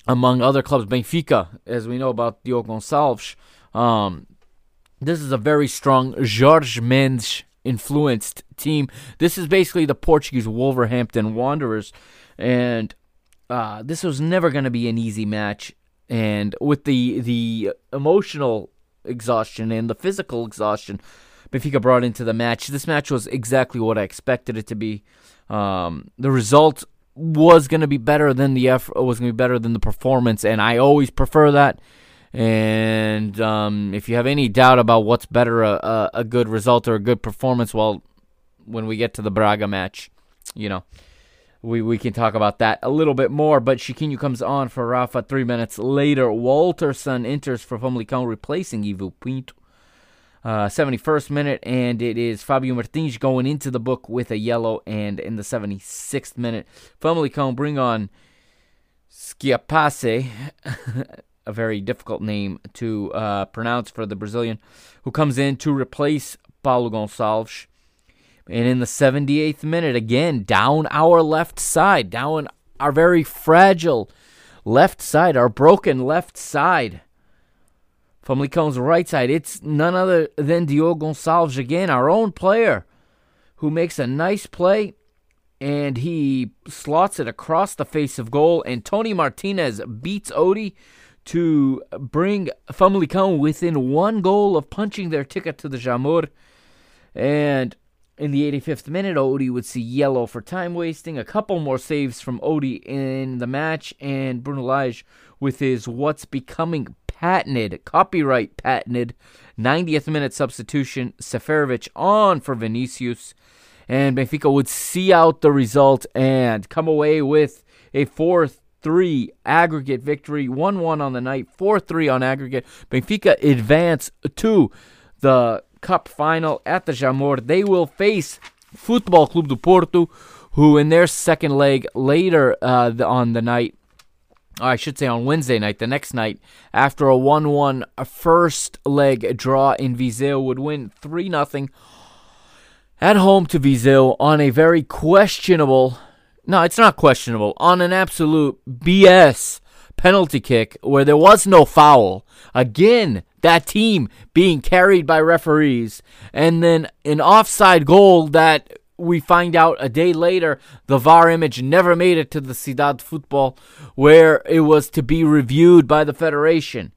among other clubs. Benfica, as we know about Diogo Gonçalves. Um, this is a very strong Jorge Mendes influenced team. This is basically the Portuguese Wolverhampton Wanderers, and uh, this was never going to be an easy match. And with the the emotional exhaustion and the physical exhaustion Benfica brought into the match, this match was exactly what I expected it to be. Um, the result was going to be better than the effort, was going to be better than the performance, and I always prefer that. And um, if you have any doubt about what's better, a, a, a good result or a good performance, well, when we get to the Braga match, you know, we, we can talk about that a little bit more. But Chiquinho comes on for Rafa three minutes later. Walterson enters for Famalicão, replacing Ivo Pinto. Uh, 71st minute, and it is Fabio Martins going into the book with a yellow. And in the 76th minute, Famalicão bring on Schiapace, [laughs] a very difficult name to uh, pronounce for the Brazilian, who comes in to replace Paulo Gonçalves. And in the 78th minute, again, down our left side, down our very fragile left side, our broken left side. Famalicão's right side, it's none other than Diogo Gonçalves again, our own player, who makes a nice play and he slots it across the face of goal. And Toni Martinez beats Odie to bring Famalicão within one goal of punching their ticket to the Jamor. And in the 85th minute, Odie would see yellow for time wasting. A couple more saves from Odie in the match, and Bruno Lage with his what's becoming patented, copyright patented, 90th minute substitution. Seferovic on for Vinicius. And Benfica would see out the result and come away with a 4 3 aggregate victory. 1 1 on the night, 4 3 on aggregate. Benfica advance to the Cup final at the Jamor. They will face Futebol Clube do Porto, who in their second leg later uh, on the night, I should say on Wednesday night, the next night, after a 1 1 first leg draw in Viseu, would win 3 0 at home to Viseu on a very questionable, no, it's not questionable, on an absolute BS penalty kick where there was no foul. Again, that team being carried by referees, and then an offside goal that we find out a day later the VAR image never made it to the Cidade Football where it was to be reviewed by the Federation.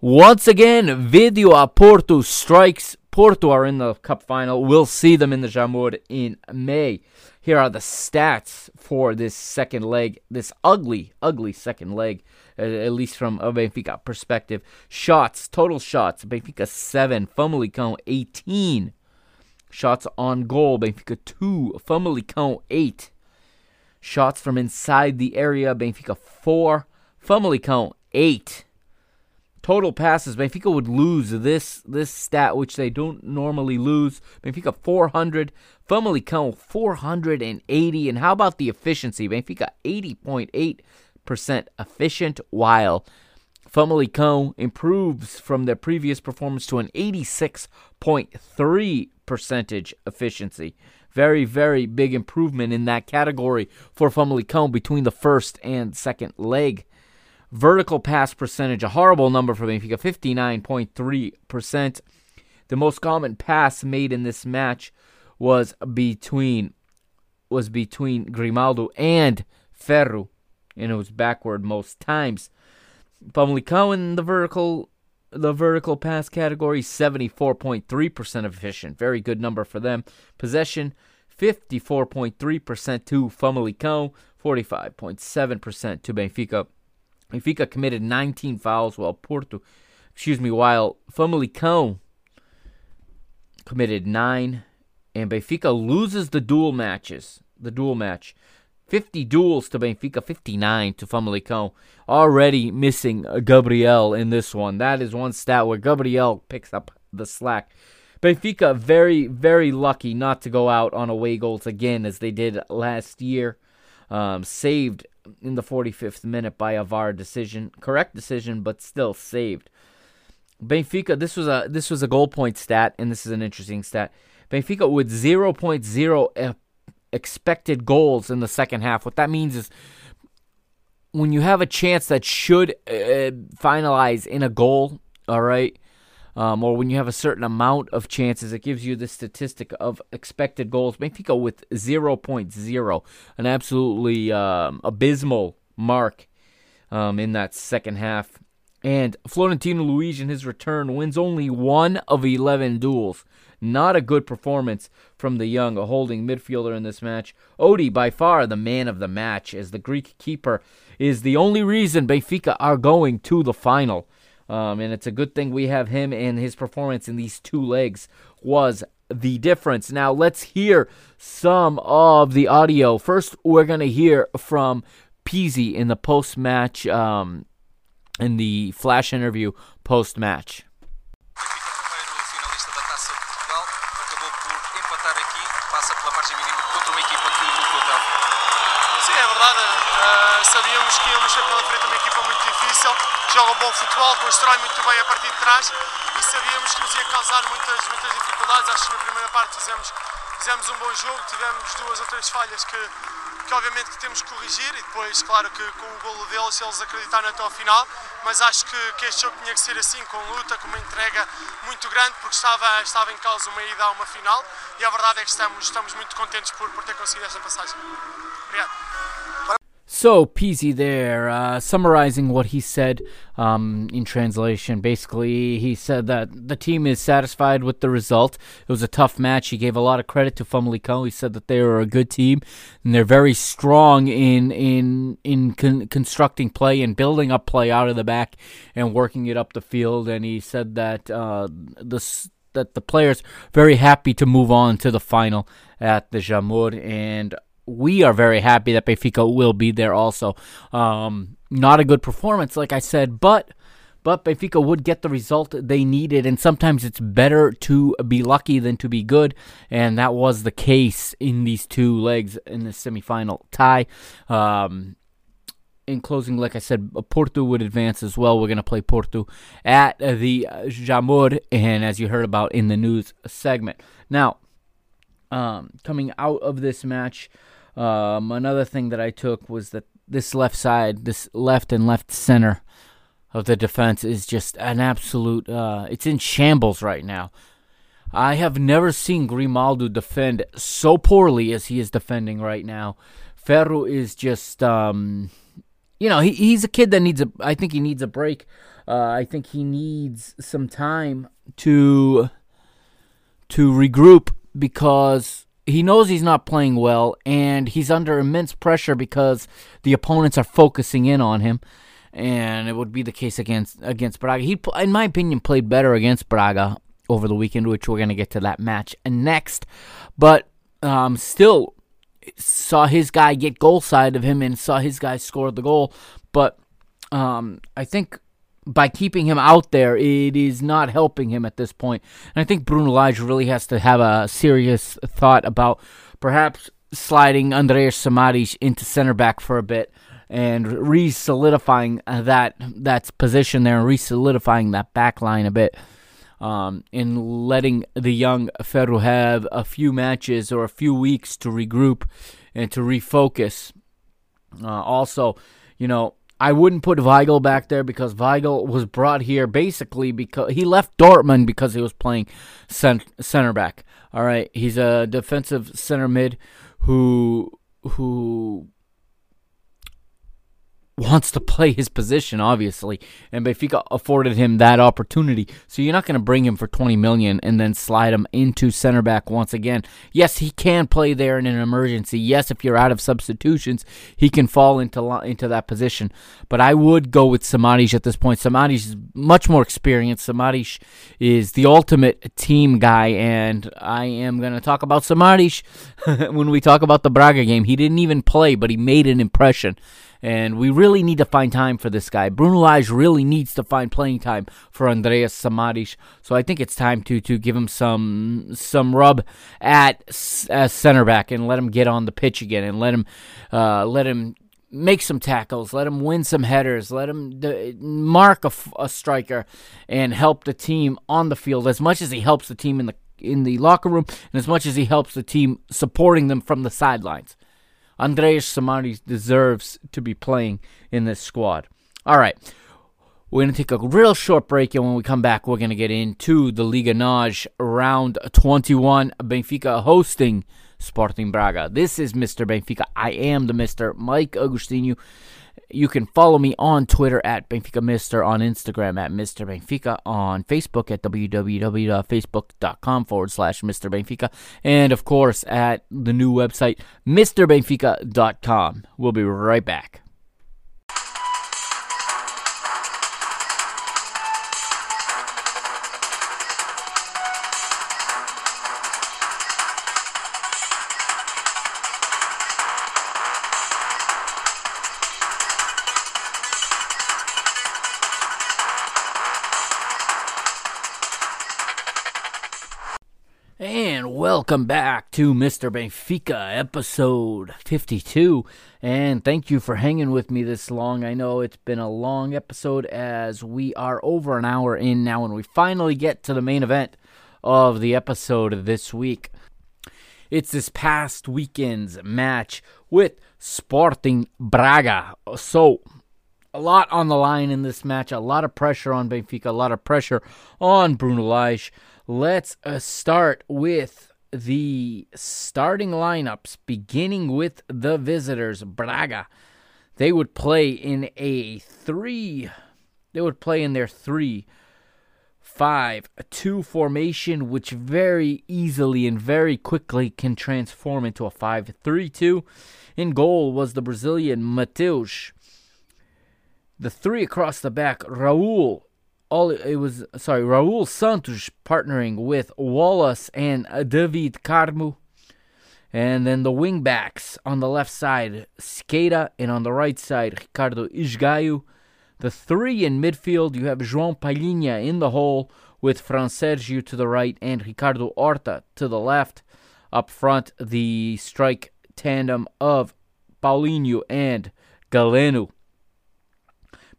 Once again, Video a Porto strikes. Porto are in the cup final. We'll see them in the Jamor in May. Here are the stats for this second leg, this ugly, ugly second leg, uh, at least from a Benfica perspective. Shots, total shots, Benfica 7, Famalicão 18. Shots on goal, Benfica 2, Famalicão 8. Shots from inside the area, Benfica 4, Famalicão 8. Total passes, Benfica would lose this this stat, which they don't normally lose. Benfica 400, Famalicão 480. And how about the efficiency? Benfica 80.8% efficient, while Famalicão improves from their previous performance to an 86.3 percentage efficiency. Very, very big improvement in that category for Famalicão between the first and second leg. Vertical pass percentage, a horrible number for Benfica, 59.3%. The most common pass made in this match was between was between Grimaldo and Ferro, and it was backward most times. Famalicão in the vertical the vertical pass category, 74.3% efficient. Very good number for them. Possession, 54.3% to Famalicão, 45.7% to Benfica. Benfica committed 19 fouls while Porto, excuse me, while Famalicão committed 9 and Benfica loses the duel matches. The duel match. 50 duels to Benfica, 59 to Famalicão. Already missing Gabriel in this one. That is one stat where Gabriel picks up the slack. Benfica very, very lucky not to go out on away goals again as they did last year. Um, saved in the 45th minute by a VAR decision. Correct decision, but still saved. Benfica, this was a this was a goal point stat, and this is an interesting stat. Benfica with 0.0 expected goals in the second half. What that means is when you have a chance that should uh, finalize in a goal, all right, um, or when you have a certain amount of chances, it gives you the statistic of expected goals. Maybe go with 0.0, an absolutely um, abysmal mark um, in that second half. And Florentino Luis in his return wins only one of 11 duels. Not a good performance from the young, holding midfielder in this match. Odi, by far the man of the match, as the Greek keeper is the only reason Benfica are going to the final. Um, and it's a good thing we have him and his performance in these two legs was the difference. Now let's hear some of the audio. First, we're gonna hear from Pizzi in the post match, um, in the flash interview post match. E sabíamos que nos ia causar muitas, muitas dificuldades. Acho que na primeira parte fizemos, fizemos um bom jogo, tivemos duas ou três falhas que, que obviamente que temos que corrigir e depois, claro que com o golo deles, eles acreditaram até ao final, mas acho que, que este jogo tinha que ser assim, com luta, com uma entrega muito grande, porque estava, estava em causa uma ida a uma final e a verdade é que estamos, estamos muito contentes por, por ter conseguido esta passagem. Obrigado. So, Pizzi there, uh, summarizing what he said um, in translation. Basically, he said that the team is satisfied with the result. It was a tough match. He gave a lot of credit to Famalicão. He said that they are a good team and they're very strong in in in con- constructing play and building up play out of the back and working it up the field. And he said that uh, the that the players very happy to move on to the final at the Jamor and we are very happy that Benfica will be there also. Um, not a good performance, like I said, but but Benfica would get the result they needed, and sometimes it's better to be lucky than to be good, and that was the case in these two legs in the semifinal tie. Um, in closing, like I said, Porto would advance as well. We're going to play Porto at the Jamor, and as you heard about in the news segment. Now, um, coming out of this match, um, another thing that I took was that this left side, this left and left center of the defense is just an absolute. Uh, it's in shambles right now. I have never seen Grimaldo defend so poorly as he is defending right now. Ferro is just, um, you know, he, he's a kid that needs a. I think he needs a break. Uh, I think he needs some time to to regroup because he knows he's not playing well and he's under immense pressure because the opponents are focusing in on him and it would be the case against against Braga. He in my opinion played better against Braga over the weekend, which we're going to get to that match next. But um, still saw his guy get goal side of him and saw his guy score the goal. But um, I think by keeping him out there, it is not helping him at this point. And I think Bruno Lage really has to have a serious thought about perhaps sliding Andreas Samaris into center back for a bit and re-solidifying that that position there and re-solidifying that back line a bit. Um, and letting the young Ferro have a few matches or a few weeks to regroup and to refocus. Uh, also, you know, I wouldn't put Weigl back there because Weigl was brought here basically because he left Dortmund because he was playing cent- center back. All right, he's a defensive center mid who who wants to play his position, obviously, and Benfica afforded him that opportunity. So you're not going to bring him for 20 million and then slide him into center back once again. Yes, he can play there in an emergency. Yes, if you're out of substitutions, he can fall into into that position. But I would go with Samaris at this point. Samaris is much more experienced. Samaris is the ultimate team guy, and I am going to talk about Samaris [laughs] when we talk about the Braga game. He didn't even play, but he made an impression and we really need to find time for this guy. Bruno Lage really needs to find playing time for Andreas Samaris. So I think it's time to to give him some some rub at uh, center back and let him get on the pitch again and let him uh, let him make some tackles, let him win some headers, let him d- mark a, a striker, and help the team on the field as much as he helps the team in the in the locker room and as much as he helps the team supporting them from the sidelines. Andreas Samaris deserves to be playing in this squad. All right. We're going to take a real short break, and when we come back, we're going to get into the Liga NOS round 21. Benfica hosting Sporting Braga. This is Mr. Benfica. I am the Mr. Mike Agustinu. You can follow me on Twitter at Benfica Mister, on Instagram at Mr. Benfica, on Facebook at www.facebook.com forward slash Mr. Benfica, and of course at the new website, MrBenfica.com. We'll be right back. Welcome back to Mr. Benfica, episode 52. And thank you for hanging with me this long. I know it's been a long episode as we are over an hour in now, and we finally get to the main event of the episode this week. It's this past weekend's match with Sporting Braga. So, a lot on the line in this match, a lot of pressure on Benfica, a lot of pressure on Bruno Lage. Let's uh, start with the starting lineups, beginning with the visitors, Braga. They would play in a three. They would play in their three, five, two formation, which very easily and very quickly can transform into a five, three, two. In goal was the Brazilian Mateus. The three across the back, Raul all it was sorry Raul Santos partnering with Wallace and David Carmo. And then the wingbacks on the left side, Skeda, and on the right side, Ricardo Esgaio. The three in midfield, you have João Palhinha in the hole with Fran Sergio to the right and Ricardo Horta to the left. Up front, the strike tandem of Paulinho and Galeno.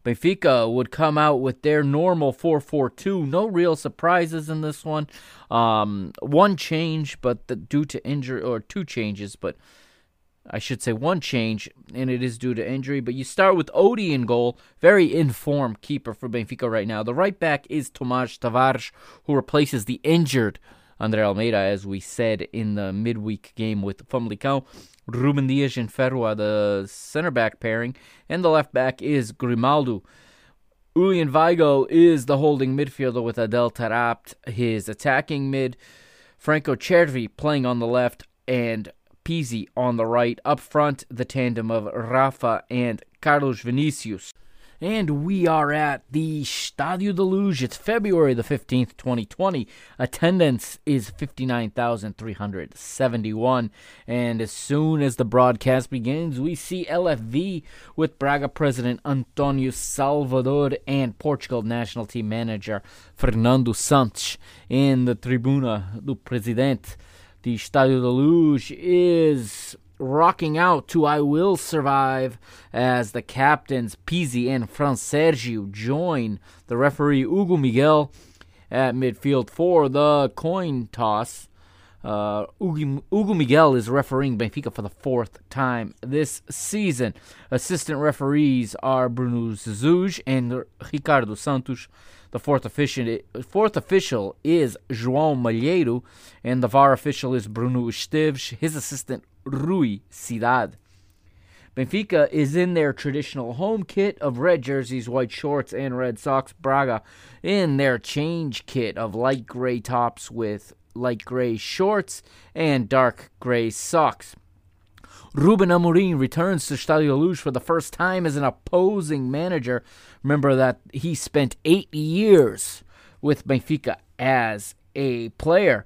Benfica would come out with their normal 4 4 2. No real surprises in this one. Um, one change, but the, due to injury, or two changes, but I should say one change, and it is due to injury. But you start with Odi in goal, very informed keeper for Benfica right now. The right back is Tomas Tavares, who replaces the injured Andre Almeida, as we said in the midweek game with Famalicão. Ruben Dias and Ferro the center back pairing, and the left back is Grimaldo. Julian Weigl is the holding midfielder with Adel Taarabt, his attacking mid. Franco Cervi playing on the left, and Pizzi on the right. Up front, the tandem of Rafa and Carlos Vinicius. And we are at the Stadio de Luz. It's February the 15th, 2020. Attendance is 59,371. And as soon as the broadcast begins, we see LFV with Braga president Antonio Salvador and Portugal national team manager Fernando Santos in the Tribuna do Presidente. The Stadio de Luz is rocking out to I Will Survive as the captains Pizzi and Fran Sergio join the referee Hugo Miguel at midfield for the coin toss. Uh, Hugo, Miguel is refereeing Benfica for the fourth time this season. Assistant referees are Bruno Jesus and Ricardo Santos. The fourth official, fourth official is João Malheiro, and the VAR official is Bruno Esteves. His assistant Rui Cidade. Benfica is in their traditional home kit of red jerseys, white shorts, and red socks. Braga in their change kit of light gray tops with light gray shorts and dark gray socks. Ruben Amorim returns to Stadio Luz for the first time as an opposing manager. Remember that he spent eight years with Benfica as a player.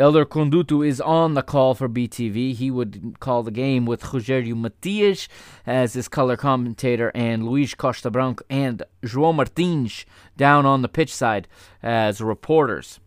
Elder Conduto is on the call for BTV. He would call the game with Rogério Matias as his color commentator and Luis Costa Branco and João Martins down on the pitch side as reporters.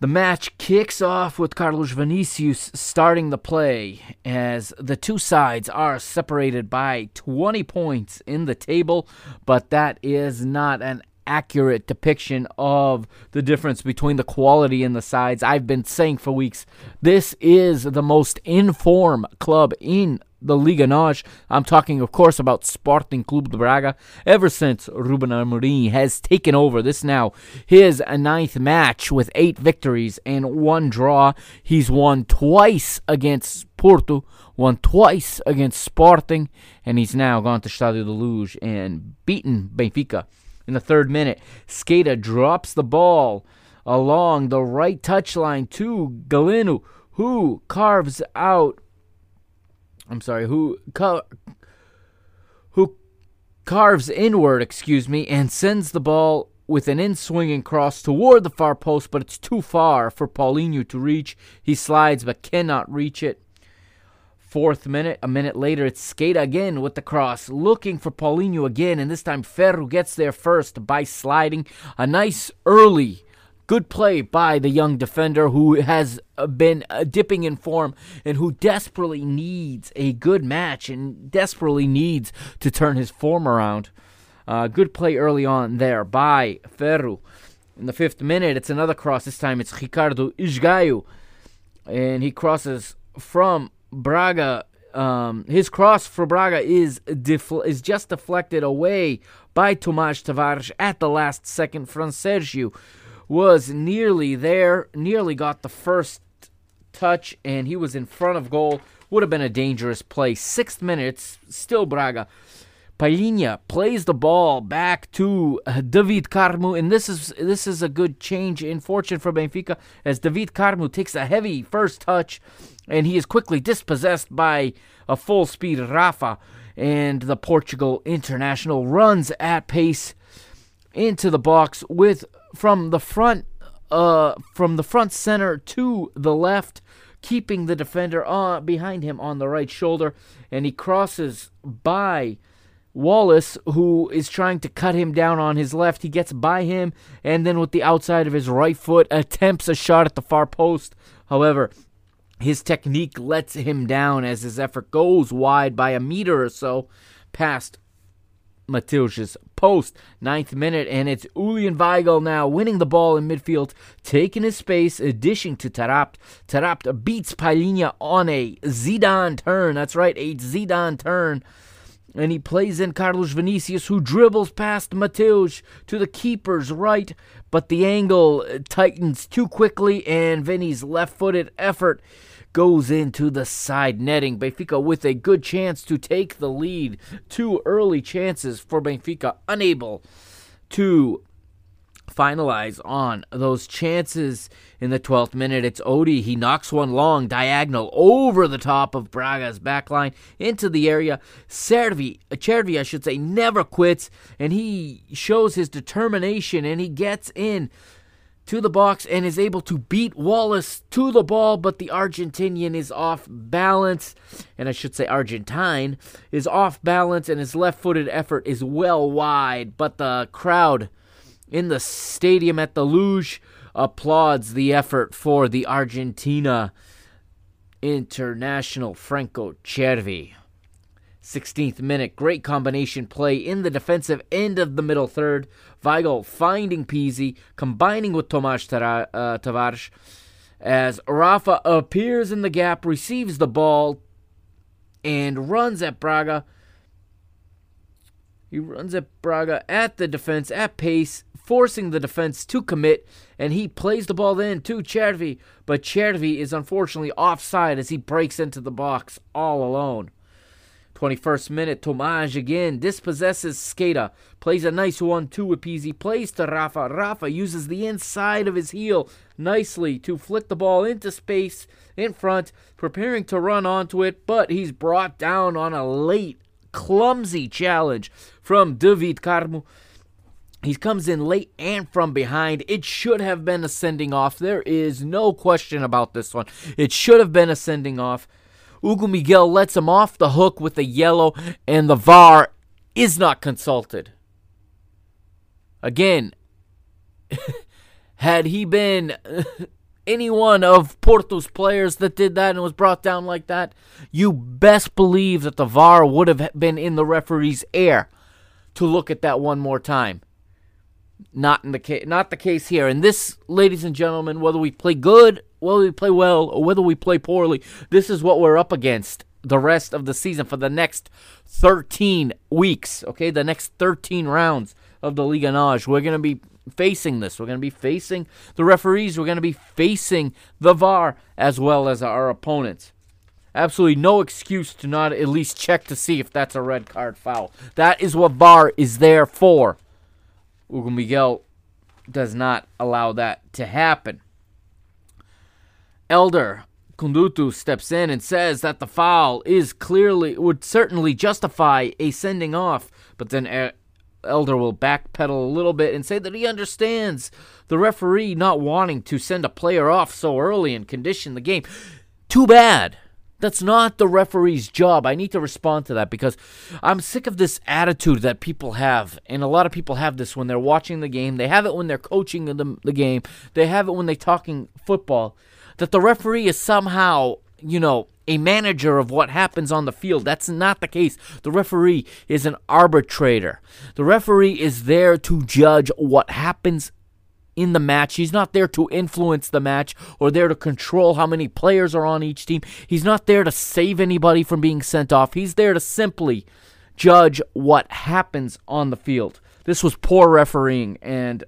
The match kicks off with Carlos Vinicius starting the play as the two sides are separated by 20 points in the table, but that is not an accurate depiction of the difference between the quality and the sides. I've been saying for weeks this is the most informed club in the Liga NOS. I'm talking, of course, about Sporting Clube de Braga. Ever since Ruben Amorim has taken over, this now his ninth match with eight victories and one draw. He's won twice against Porto, won twice against Sporting, and he's now gone to Stadio de Luz and beaten Benfica. In the third minute, Skata drops the ball along the right touchline to Galeno, who carves out I'm sorry, who who carves inward, excuse me, and sends the ball with an in swinging cross toward the far post, but it's too far for Paulinho to reach. He slides but cannot reach it. Fourth minute, a minute later, it's Skata again with the cross, looking for Paulinho again, and this time Ferro gets there first by sliding. A nice early Good play by the young defender who has uh, been uh, dipping in form and who desperately needs a good match and desperately needs to turn his form around. Uh, good play early on there by Ferro. In the fifth minute, it's another cross. This time it's Ricardo Esgaio. And he crosses from Braga. Um, his cross for Braga is defl- is just deflected away by Tomas Tavares at the last second from Sergio was nearly there, nearly got the first touch, and he was in front of goal. Would have been a dangerous play. Sixth minutes, still Braga. Palhinha plays the ball back to David Carmo, and this is this is a good change in fortune for Benfica as David Carmo takes a heavy first touch, and he is quickly dispossessed by a full speed Rafa, and the Portugal international runs at pace into the box with from the front uh from the front center to the left keeping the defender on behind him on the right shoulder. And he crosses by Wallace who is trying to cut him down on his left. He gets by him and then with the outside of his right foot attempts a shot at the far post. However his technique lets him down as his effort goes wide by a meter or so past Mateus's post. Ninth minute, and it's Julian Weigl now winning the ball in midfield, taking his space, dishing to Taarabt. Taarabt beats Palhinha on a Zidane turn. That's right, a Zidane turn. And he plays in Carlos Vinicius, who dribbles past Mateus to the keeper's right, but the angle tightens too quickly, and Vinny's left footed effort goes into the side netting. Benfica with a good chance to take the lead. Two early chances for Benfica, unable to finalize on those chances in the 12th minute. It's Odie. He knocks one long diagonal over the top of Braga's backline into the area. Cervi, Cervi, I should say, never quits, and he shows his determination and he gets in to the box and is able to beat Wallace to the ball, but the Argentinian is off balance, and I should say Argentine is off balance, and his left footed effort is well wide, but the crowd in the stadium at the Luz applauds the effort for the Argentina international Franco Cervi. 16th minute, great combination play in the defensive end of the middle third. Weigl finding Pizzi, combining with Tomas Tara, uh, Tavares, as Rafa appears in the gap, receives the ball, and runs at Braga. He runs at Braga at the defense at pace, forcing the defense to commit, and he plays the ball in to Cervi, but Cervi is unfortunately offside as he breaks into the box all alone. 21st minute, Tomas again dispossesses Skata, plays a nice 1 2 with Pizzi, plays to Rafa. Rafa uses the inside of his heel nicely to flick the ball into space in front, preparing to run onto it, but he's brought down on a late, clumsy challenge from David Carmo. He comes in late and from behind. It should have been a sending off. There is no question about this one. It should have been a sending off. Hugo Miguel lets him off the hook with a yellow, and the VAR is not consulted. Again, [laughs] had he been [laughs] any one of Porto's players that did that and was brought down like that, you best believe that the VAR would have been in the referee's ear to look at that one more time. Not in the case, not the case here. And this, ladies and gentlemen, whether we play good whether we play well or whether we play poorly, this is what we're up against the rest of the season for the next 13 weeks, okay? The next 13 rounds of the Liga NOS. We're going to be facing this. We're going to be facing the referees. We're going to be facing the VAR as well as our opponents. Absolutely no excuse to not at least check to see if that's a red card foul. That is what VAR is there for. Hugo Miguel does not allow that to happen. Elder Conduto steps in and says that the foul is clearly would certainly justify a sending off, but then Elder will backpedal a little bit and say that he understands the referee not wanting to send a player off so early and condition the game. Too bad. That's not the referee's job. I need to respond to that because I'm sick of this attitude that people have. And a lot of people have this when they're watching the game. They have it when they're coaching the, the game. They have it when they're talking football that the referee is somehow, you know, a manager of what happens on the field. That's not the case. The referee is an arbitrator. The referee is there to judge what happens in the match. He's not there to influence the match or there to control how many players are on each team. He's not there to save anybody from being sent off. He's there to simply judge what happens on the field. This was poor refereeing, and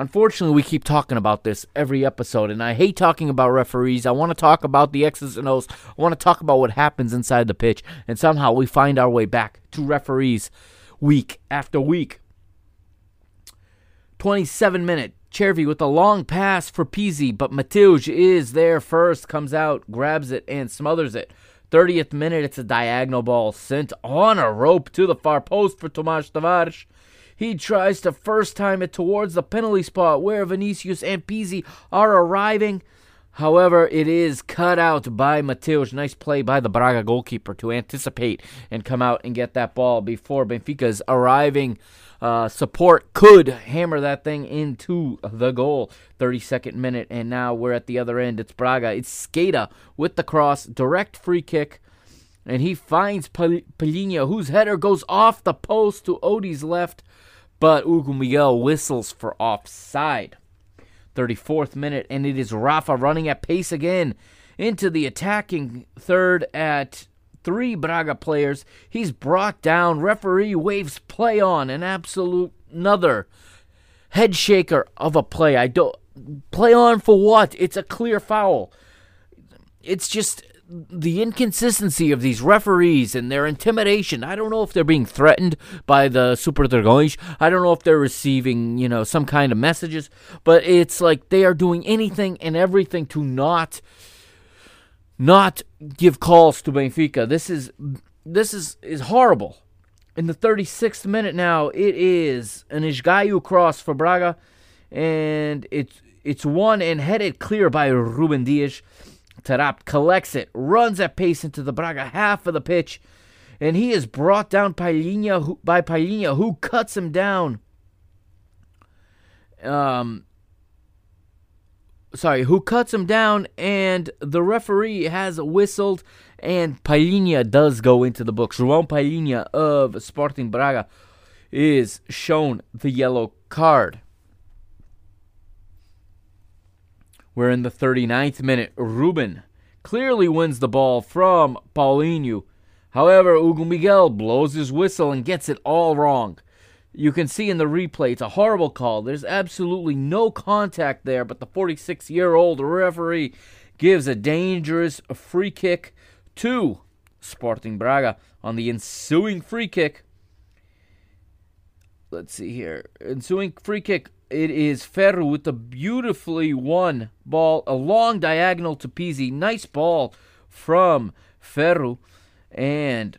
Unfortunately, we keep talking about this every episode, and I hate talking about referees. I want to talk about the X's and O's. I want to talk about what happens inside the pitch, and somehow we find our way back to referees week after week. 27 minute Cervi with a long pass for Pizzi, but Mateus is there first, comes out, grabs it, and smothers it. 30th minute, it's a diagonal ball sent on a rope to the far post for Tomas Tavares. He tries to first time it towards the penalty spot where Vinicius and Pizzi are arriving. However, it is cut out by Mateus. Nice play by the Braga goalkeeper to anticipate and come out and get that ball before Benfica's arriving uh, support could hammer that thing into the goal. 32nd minute, and now we're at the other end. It's Braga. It's Skata with the cross, direct free kick, and he finds Palhinha, whose header goes off the post to Odie's left but Hugo Miguel whistles for offside. 34th minute, and it is Rafa running at pace again into the attacking third at three Braga players. He's brought down. Referee waves play on. An absolute another head shaker of a play. I don't play on for what? It's a clear foul. It's just the inconsistency of these referees and their intimidation. I don't know if they're being threatened by the Super Dragões. I don't know if they're receiving, you know, some kind of messages, but it's like they are doing anything and everything to not not give calls to Benfica. This is this is is horrible. In the 36th minute now, it is an Esgaio cross for Braga and it's it's won and headed clear by Ruben Dias. Taarabt collects it, runs at pace into the Braga half of the pitch, and he is brought down Palhinha, by Palhinha, who cuts him down. Um, sorry, who cuts him down, and the referee has whistled, and Palhinha does go into the books. João Palhinha of Sporting Braga is shown the yellow card. We're in the 39th minute. Ruben clearly wins the ball from Paulinho. However, Hugo Miguel blows his whistle and gets it all wrong. You can see in the replay, it's a horrible call. There's absolutely no contact there, but the 46 year old referee gives a dangerous free kick to Sporting Braga on the ensuing free kick. Let's see here. Ensuing free kick it is Ferro with a beautifully won ball, a long diagonal to Pizzi. Nice ball from Ferro. And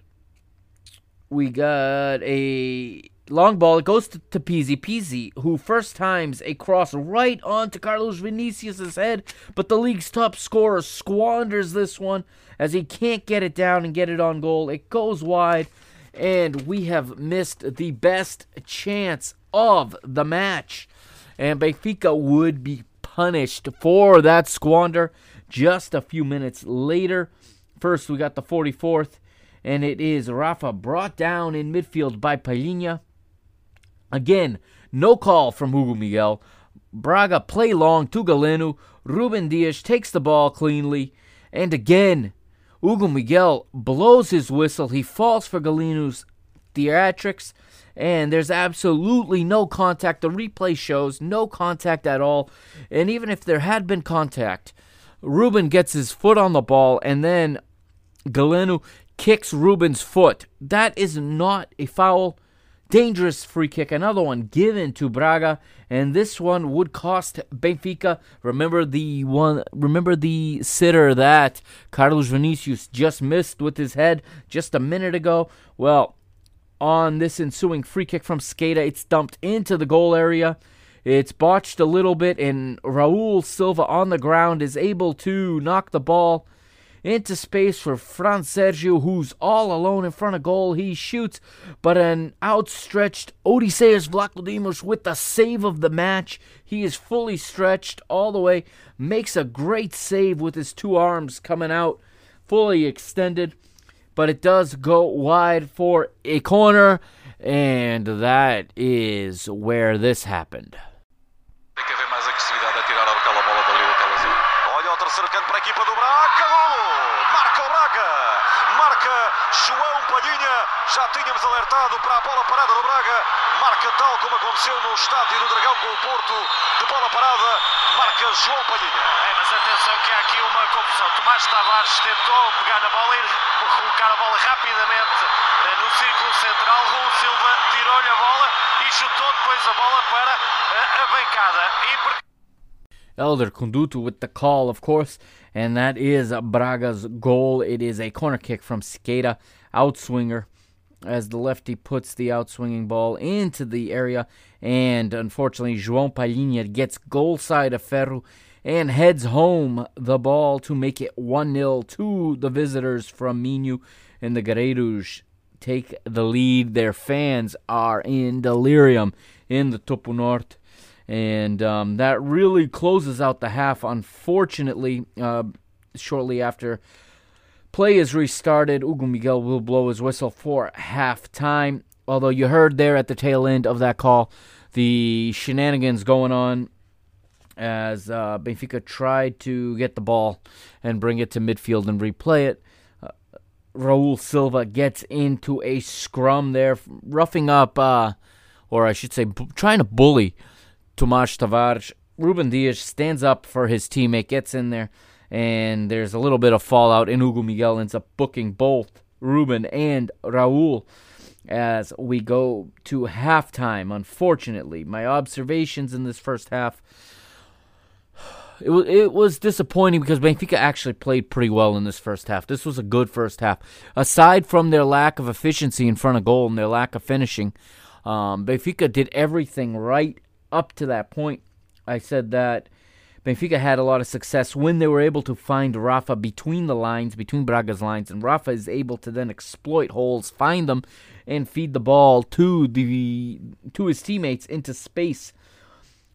we got a long ball. It goes to, to Pizzi. Who first times a cross right onto Carlos Vinicius' head, but the league's top scorer squanders this one as he can't get it down and get it on goal. It goes wide, and we have missed the best chance of the match and Benfica would be punished for that squander just a few minutes later. First, we got the 44th, and it is Rafa brought down in midfield by Palhinha. Again, no call from Hugo Miguel. Braga play long to Galeno. Ruben Dias takes the ball cleanly. And again, Hugo Miguel blows his whistle. He falls for Galeno's theatrics and there's absolutely no contact. The replay shows no contact at all. And even if there had been contact, Ruben gets his foot on the ball and then Galeno kicks Ruben's foot. That is not a foul. Dangerous free kick, another one given to Braga, and this one would cost Benfica. Remember the one. Remember the sitter that Carlos Vinicius just missed with his head just a minute ago. Well, on this ensuing free kick from Skata. It's dumped into the goal area. It's botched a little bit, and Raul Silva on the ground is able to knock the ball into space for Fran Sergio, who's all alone in front of goal. He shoots, but an outstretched Odysseus Vlachodimos with the save of the match. He is fully stretched all the way, makes a great save with his two arms coming out, fully extended but it does go wide for a corner, and that is where this happened. Já tínhamos alertado para a bola parada do Braga, marca tal como aconteceu no estádio do Dragão com o Porto, de bola parada, marca João Palhinha. É, mas atenção que há aqui uma confusão. Tomás Tavares tentou pegar na bola e colocar a bola rapidamente eh, no círculo central. Raul Silva tirou-lhe a bola e chutou depois a bola para eh, a bancada. E Elder Conduto with the call, of course, and that is Braga's goal. It is a corner kick from Skata, outswinger, as the lefty puts the outswinging ball into the area, and unfortunately, João Palhinha gets goal side of Ferro and heads home the ball to make it 1 0 to the visitors from Minho. and the Guerreiros take the lead. Their fans are in delirium in the Topo Norte and um, that really closes out the half. Unfortunately, uh, shortly after play is restarted, Hugo Miguel will blow his whistle for halftime. Although you heard there at the tail end of that call the shenanigans going on as uh, Benfica tried to get the ball and bring it to midfield and replay it. Uh, Raul Silva gets into a scrum there, roughing up, uh, or I should say, b- trying to bully Tomas Tavares. Ruben Dias stands up for his teammate, gets in there, and there's a little bit of fallout, and Hugo Miguel ends up booking both Ruben and Raul as we go to halftime. Unfortunately, my observations in this first half. [sighs] It was, it was disappointing because Benfica actually played pretty well in this first half. This was a good first half. Aside from their lack of efficiency in front of goal and their lack of finishing, um, Benfica did everything right up to that point. I said that Benfica had a lot of success when they were able to find Rafa between the lines, between Braga's lines, and Rafa is able to then exploit holes, find them, and feed the ball to the to his teammates into space.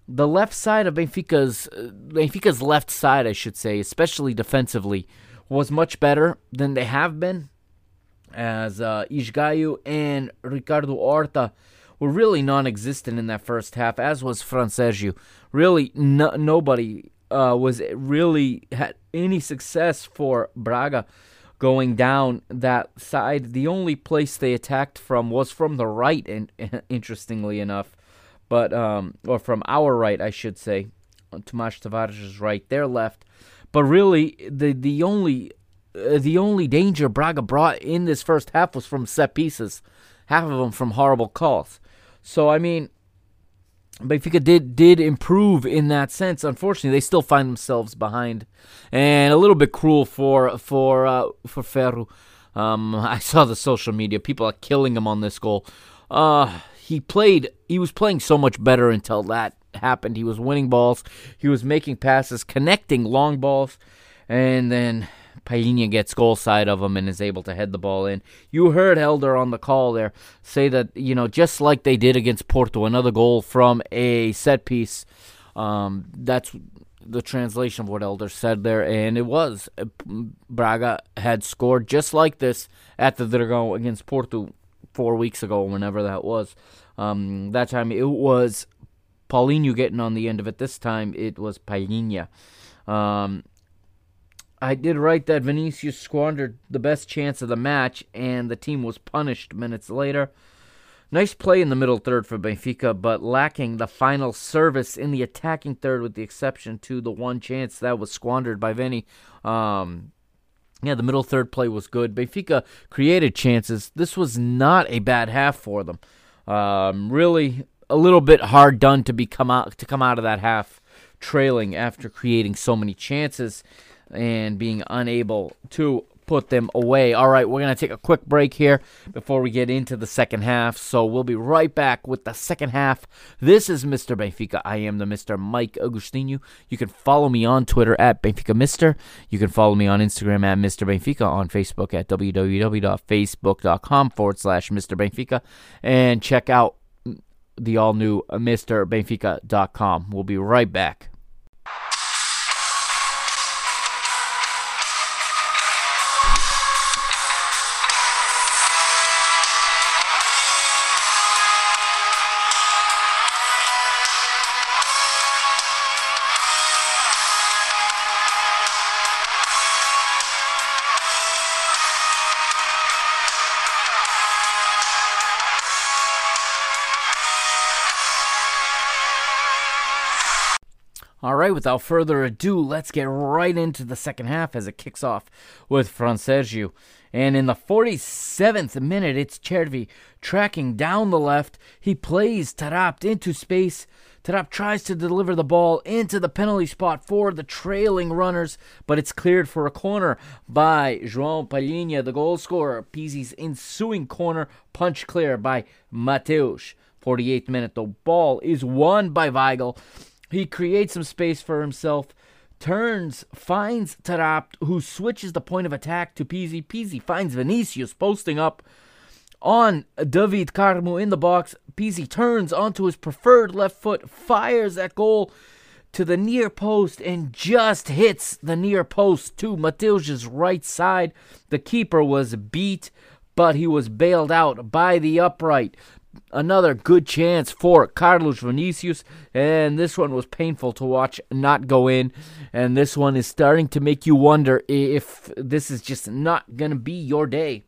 The left side of Benfica's uh, Benfica's left side, I should say, especially defensively, was much better than they have been, as uh, Esgaio and Ricardo Horta were really non-existent in that first half, as was Fran Really, no, nobody uh, was really had any success for Braga going down that side. The only place they attacked from was from the right, and [laughs] interestingly enough, but um, or from our right, I should say, Tomas Tavares' right, their left. But really, the the only uh, the only danger Braga brought in this first half was from set pieces, half of them from horrible calls. So I mean, Benfica did did improve in that sense. Unfortunately, they still find themselves behind, and a little bit cruel for for uh, for Ferro. Um, [laughs] I saw the social media; people are killing him on this goal. Uh, he played; he was playing so much better until that happened. He was winning balls, he was making passes, connecting long balls, and then Palhinha gets goal side of him and is able to head the ball in. You heard Elder on the call there say that, you know, just like they did against Porto, another goal from a set piece. Um, that's the translation of what Elder said there, and it was. Braga had scored just like this at the Dragão against Porto four weeks ago, whenever that was. Um, that time it was Paulinho getting on the end of it. This time it was Palhinha. Um, I did write that Vinicius squandered the best chance of the match and the team was punished minutes later. Nice play in the middle third for Benfica, but lacking the final service in the attacking third, with the exception to the one chance that was squandered by Vinny. Um, yeah, the middle third play was good. Benfica created chances. This was not a bad half for them. Um, really, a little bit hard done to be come out to come out of that half trailing after creating so many chances and being unable to put them away. All right, we're going to take a quick break here before we get into the second half. So we'll be right back with the second half. This is Mr. Benfica. I am the Mr. Mike Agustinu. You can follow me on Twitter at Benfica Mister. You can follow me on Instagram at Mr. Benfica, on Facebook at www.facebook.com forward slash Mr. Benfica, and check out the all new MrBenfica.com. We'll be right back. Right, without further ado, let's get right into the second half as it kicks off with Fran Sergio. And in the 47th minute, it's Cervi tracking down the left. He plays Taarabt into space. Taarabt tries to deliver the ball into the penalty spot for the trailing runners, but it's cleared for a corner by João Palhinha, the goal scorer. Pizzi's ensuing corner punch clear by Mateus. 48th minute, the ball is won by Weigl. He creates some space for himself, turns, finds Taarabt, who switches the point of attack to Pizzi. Pizzi finds Vinicius posting up on David Carmo in the box. Pizzi turns onto his preferred left foot, fires that goal to the near post, and just hits the near post to Mateus's right side. The keeper was beat, but he was bailed out by the upright another good chance for Carlos Vinicius, and this one was painful to watch not go in. And this one is starting to make you wonder if this is just not going to be your day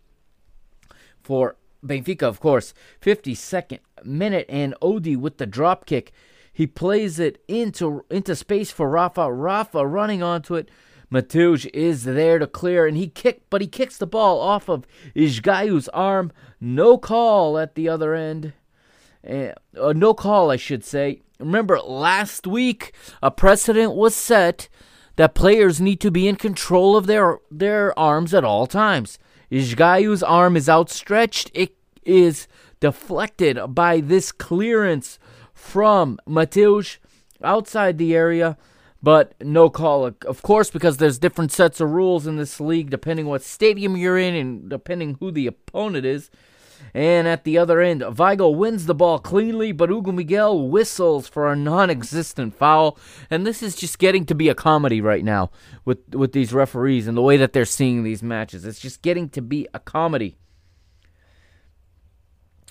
for Benfica, of course. 52nd minute, and Odi with the drop kick. He plays it into into space for Rafa. Rafa running onto it, Mateus is there to clear, and he kick, but he kicks the ball off of Esgaio's arm. No call at the other end. Uh, uh, no call, I should say. Remember, last week a precedent was set that players need to be in control of their their arms at all times. Esgaio's arm is outstretched. It is deflected by this clearance from Mateus outside the area, but no call. Of course, because there's different sets of rules in this league depending what stadium you're in and depending who the opponent is. And at the other end, Weigl wins the ball cleanly, but Hugo Miguel whistles for a non-existent foul. And this is just getting to be a comedy right now with with these referees and the way that they're seeing these matches. It's just getting to be a comedy.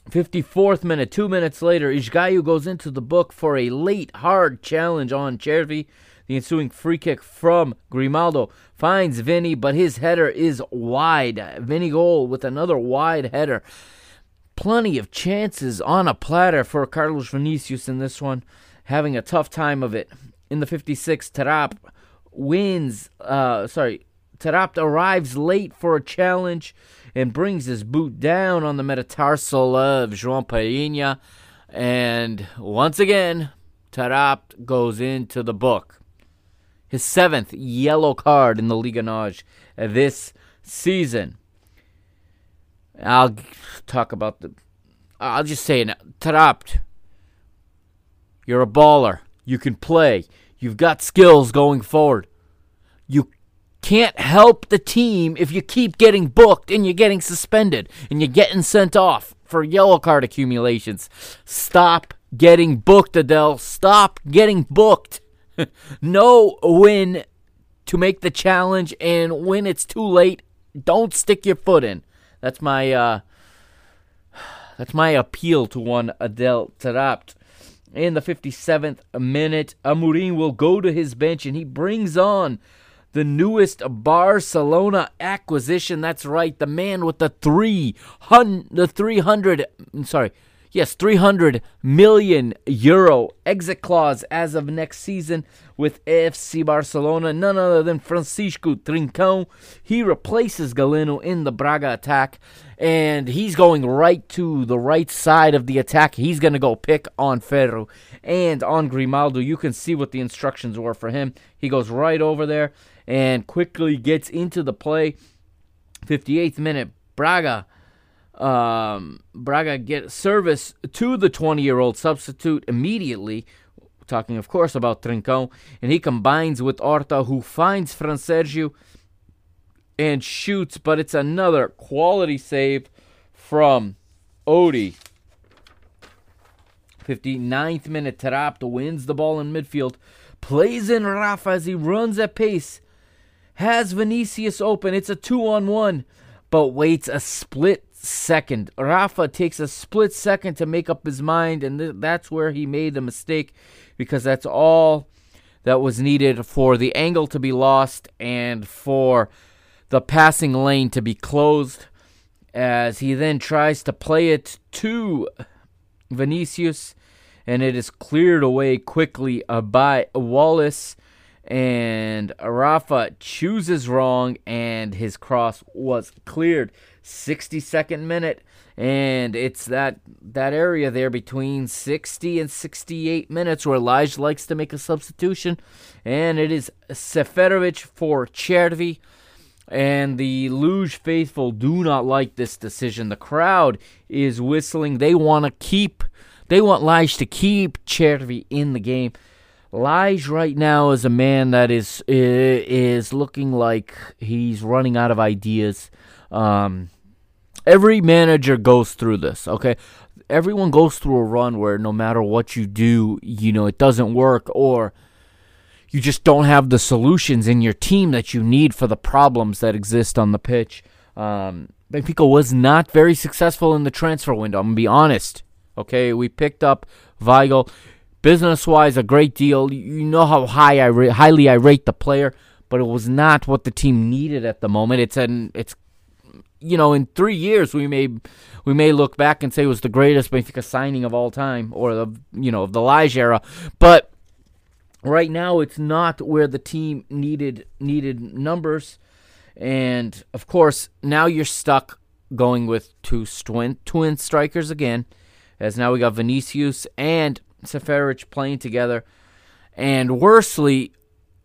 54th minute, two minutes later, Esgaio goes into the book for a late, hard challenge on Cervi. The ensuing free kick from Grimaldo finds Vinny, but his header is wide. Vinny goal with another wide header. Plenty of chances on a platter for Carlos Vinicius in this one, having a tough time of it. In the 56th, Taarabt wins. Uh, sorry, Taarabt arrives late for a challenge and brings his boot down on the metatarsal of João Palhinha. And once again, Taarabt goes into the book. His seventh yellow card in the Liga NOS uh, this season. I'll talk about the. I'll just say it. Taarabt, you're a baller. You can play. You've got skills going forward. You can't help the team if you keep getting booked and you're getting suspended and you're getting sent off for yellow card accumulations. Stop getting booked, Adel. Stop getting booked. [laughs] know when to make the challenge and when it's too late, don't stick your foot in. That's my uh [sighs] that's my appeal to one Adel Taarabt. In the 57th minute, Amorim will go to his bench and he brings on the newest Barcelona acquisition. That's right, the man with the three hundred, the 300, sorry, yes, 300 million euro exit clause as of next season with AFC Barcelona. None other than Francisco Trincão. He replaces Galeno in the Braga attack, and he's going right to the right side of the attack. He's going to go pick on Ferro and on Grimaldo. You can see what the instructions were for him. He goes right over there and quickly gets into the play. 58th minute, Braga. Um, Braga get service to the 20 year old substitute immediately. Talking, of course, about Trincão. And he combines with Horta, who finds Fransergio and shoots, but it's another quality save from Odie. 59th minute, Tarapto wins the ball in midfield, plays in Rafa as he runs at pace has Vinicius open. It's a two on one, but waits a split second. Rafa takes a split second to make up his mind, and th- that's where he made the mistake because that's all that was needed for the angle to be lost and for the passing lane to be closed. As he then tries to play it to Vinicius, and it is cleared away quickly uh, by Wallace and Rafa chooses wrong, and his cross was cleared. 62nd minute, and it's that that area there between 60 and 68 minutes where Lage likes to make a substitution, and it is Seferovic for Cervi. And the Luz faithful do not like this decision. The crowd is whistling. They want to keep, they want Lage to keep Cervi in the game. Lage right now is a man that is is looking like he's running out of ideas. Um, every manager goes through this. Okay, everyone goes through a run where no matter what you do, you know it doesn't work, or you just don't have the solutions in your team that you need for the problems that exist on the pitch. Um, Benfica was not very successful in the transfer window. I'm gonna be honest. Okay, we picked up Weigl business wise, a great deal. You know how high I highly I rate the player, but it was not what the team needed at the moment. It's an it's you know in three years we may we may look back and say it was the greatest Benfica signing of all time or the you know of the Lage era, but right now it's not where the team needed needed numbers and of course now you're stuck going with two twin twin strikers again as now we got Vinicius and Seferovic playing together and worstly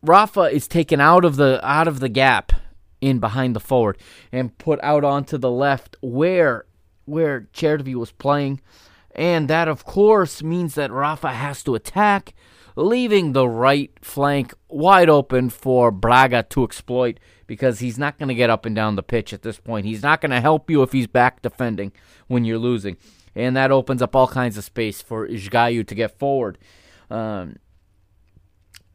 Rafa is taken out of the out of the gap in behind the forward and put out onto the left where where Cervi was playing and that of course means that Rafa has to attack leaving the right flank wide open for Braga to exploit because he's not going to get up and down the pitch at this point. He's not going to help you if he's back defending when you're losing. And that opens up all kinds of space for Esgaio to get forward. Um,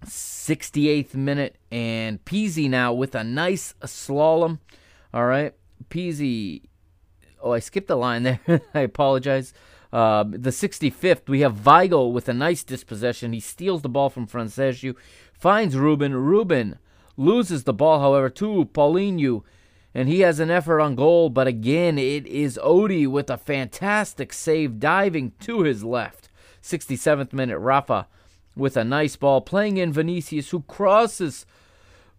68th minute, and Pizzi now with a nice slalom. All right. Pizzi. Oh, I skipped a line there. [laughs] I apologize. Uh, the 65th, we have Weigl with a nice dispossession. He steals the ball from Fransérgio, finds Ruben. Ruben loses the ball, however, to Paulinho, and he has an effort on goal, but again, it is Odie with a fantastic save diving to his left. 67th minute, Rafa with a nice ball playing in Vinicius, who crosses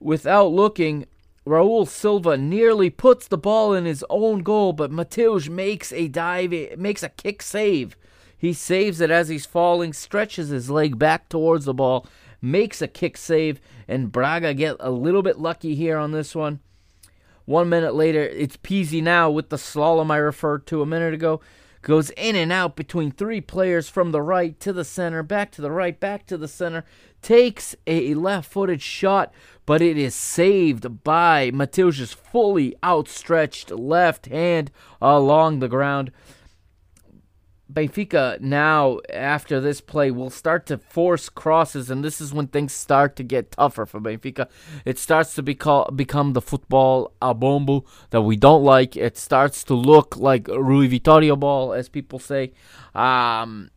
without looking Raul Silva nearly puts the ball in his own goal, but Mateus makes a dive, makes a kick save. He saves it as he's falling, stretches his leg back towards the ball, makes a kick save, and Braga get a little bit lucky here on this one. One minute later, it's Pizzi now with the slalom I referred to a minute ago. Goes in and out between three players from the right to the center, back to the right, back to the center. Takes a left footed shot but it is saved by Mateus's fully outstretched left hand along the ground. Benfica now, after this play, will start to force crosses, and this is when things start to get tougher for Benfica. It starts to become become the football a bombo that we don't like. It starts to look like Rui Vitoria ball, as people say. Um,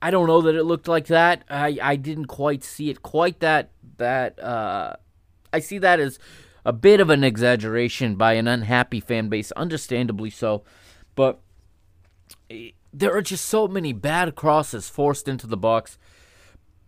I don't know that it looked like that. I, I didn't quite see it quite that that uh, I see that as a bit of an exaggeration by an unhappy fan base, understandably so. But there are just so many bad crosses forced into the box.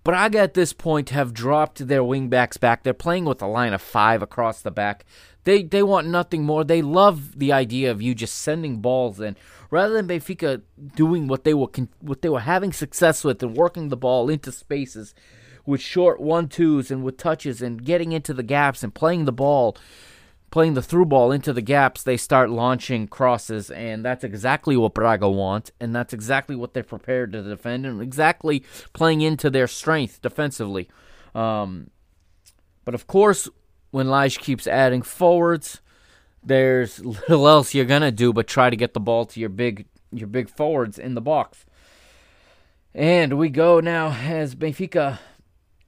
Braga at this point have dropped their wingbacks back. They're playing with a line of five across the back. They they want nothing more. They love the idea of you just sending balls in, rather than Benfica doing what they were what they were having success with and working the ball into spaces with short one twos and with touches and getting into the gaps and playing the ball, playing the through ball into the gaps, they start launching crosses, and that's exactly what Braga want, and that's exactly what they're prepared to defend, and exactly playing into their strength defensively. Um, but of course, when Lage keeps adding forwards, there's [laughs] little else you're gonna do but try to get the ball to your big your big forwards in the box. And we go now as Benfica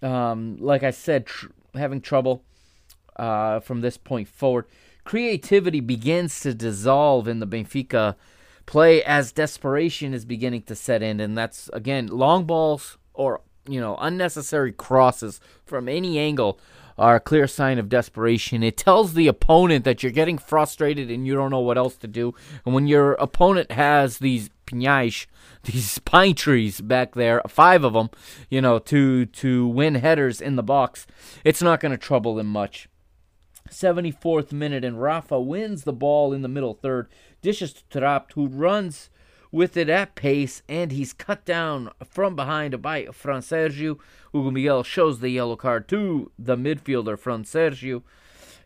um, like I said, tr- having trouble uh, from this point forward. Creativity begins to dissolve in the Benfica play as desperation is beginning to set in, and that's again long balls or you know unnecessary crosses from any angle are a clear sign of desperation. It tells the opponent that you're getting frustrated and you don't know what else to do. And when your opponent has these pinhais, these [laughs] pine trees back there, five of them, you know, to to win headers in the box, it's not going to trouble them much. 74th minute, and Rafa wins the ball in the middle third, dishes to Taarabt, who runs with it at pace, and he's cut down from behind by Fransérgio. Hugo Miguel shows the yellow card to the midfielder, Fransérgio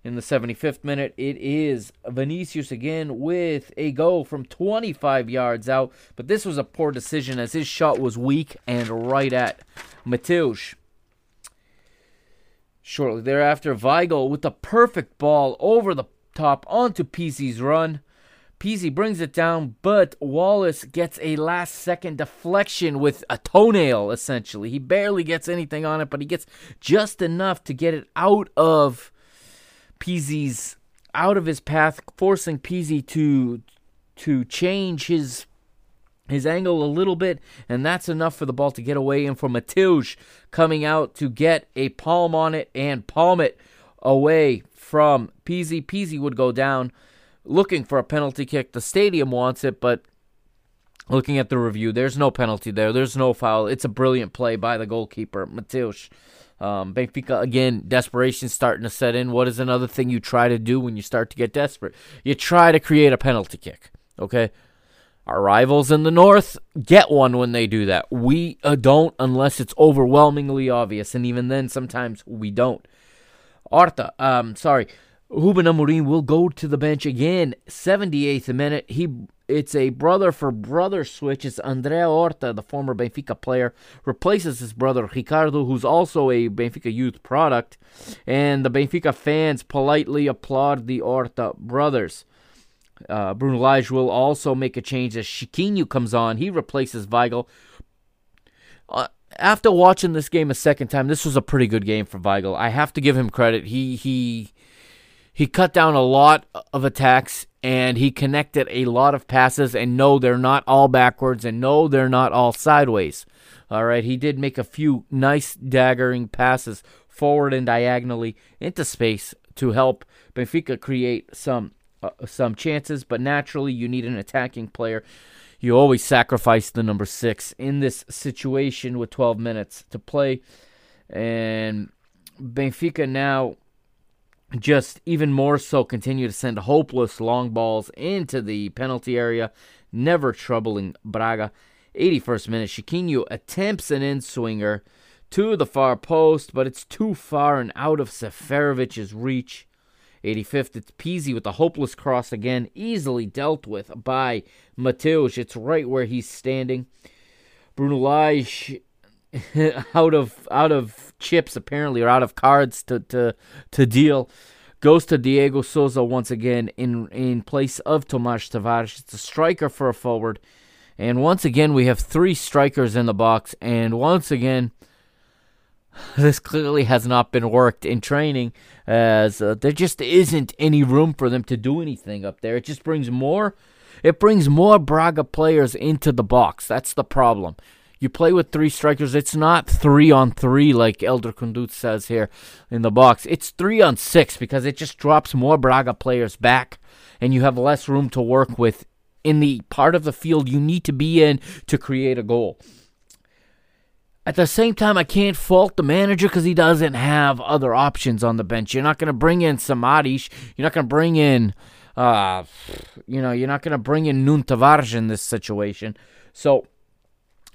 in the 75th minute. It is Vinicius again with a goal from 25 yards out, but this was a poor decision as his shot was weak and right at Mateus. Shortly thereafter, Weigl with the perfect ball over the top onto Pizzi's run. Pizzi brings it down, but Wallace gets a last second deflection with a toenail, essentially. He barely gets anything on it, but he gets just enough to get it out of Pizzi's out of his path, forcing Pizzi to to change his his angle a little bit, and that's enough for the ball to get away. And for Mateus coming out to get a palm on it and palm it away from Pizzi. Pizzi would go down looking for a penalty kick. The stadium wants it, but looking at the review, there's no penalty there. There's no foul. It's a brilliant play by the goalkeeper, Mateus. Um, Benfica again, desperation starting to set in. What is another thing you try to do when you start to get desperate? You try to create a penalty kick. Okay, our rivals in the north get one when they do that. We uh, don't unless it's overwhelmingly obvious, and even then, sometimes we don't. Horta, um, sorry, Ruben Amorim will go to the bench again. 78th minute, he it's a brother for brother switch. It's Andrea Horta, the former Benfica player, replaces his brother Ricardo, who's also a Benfica youth product. And the Benfica fans politely applaud the Horta brothers. Uh, Bruno Lage will also make a change as Chiquinho comes on. He replaces Weigl. Uh, after watching this game a second time, this was a pretty good game for Weigl. I have to give him credit. He he he cut down a lot of attacks and he connected a lot of passes. And no, they're not all backwards, and no, they're not all sideways. All right, he did make a few nice daggering passes forward and diagonally into space to help Benfica create some uh, some chances. But naturally, you need an attacking player. You always sacrifice the number six in this situation with 12 minutes to play, and Benfica now just even more so continue to send hopeless long balls into the penalty area, never troubling Braga. 81st minute, Chiquinho attempts an in swinger to the far post, but it's too far and out of Seferovic's reach. 85th, it's Pizzi with the hopeless cross again, easily dealt with by Mateus. It's right where he's standing. Bruno Lage [laughs] out of out of chips apparently or out of cards to to to deal goes to Dyego Sousa once again in in place of Tomas Tavares. It's a striker for a forward. And once again we have three strikers in the box and once again [laughs] this clearly has not been worked in training as uh, there just isn't any room for them to do anything up there. It just brings more it brings more Braga players into the box. That's the problem. You play with three strikers. It's not three on three like Elder Conduto says here in the box. It's three on six because it just drops more Braga players back and you have less room to work with in the part of the field you need to be in to create a goal. At the same time, I can't fault the manager because he doesn't have other options on the bench. You're not going to bring in Samadish. You're not going to bring in, uh, you know, you're not going to bring in Nuno Tavares in this situation. So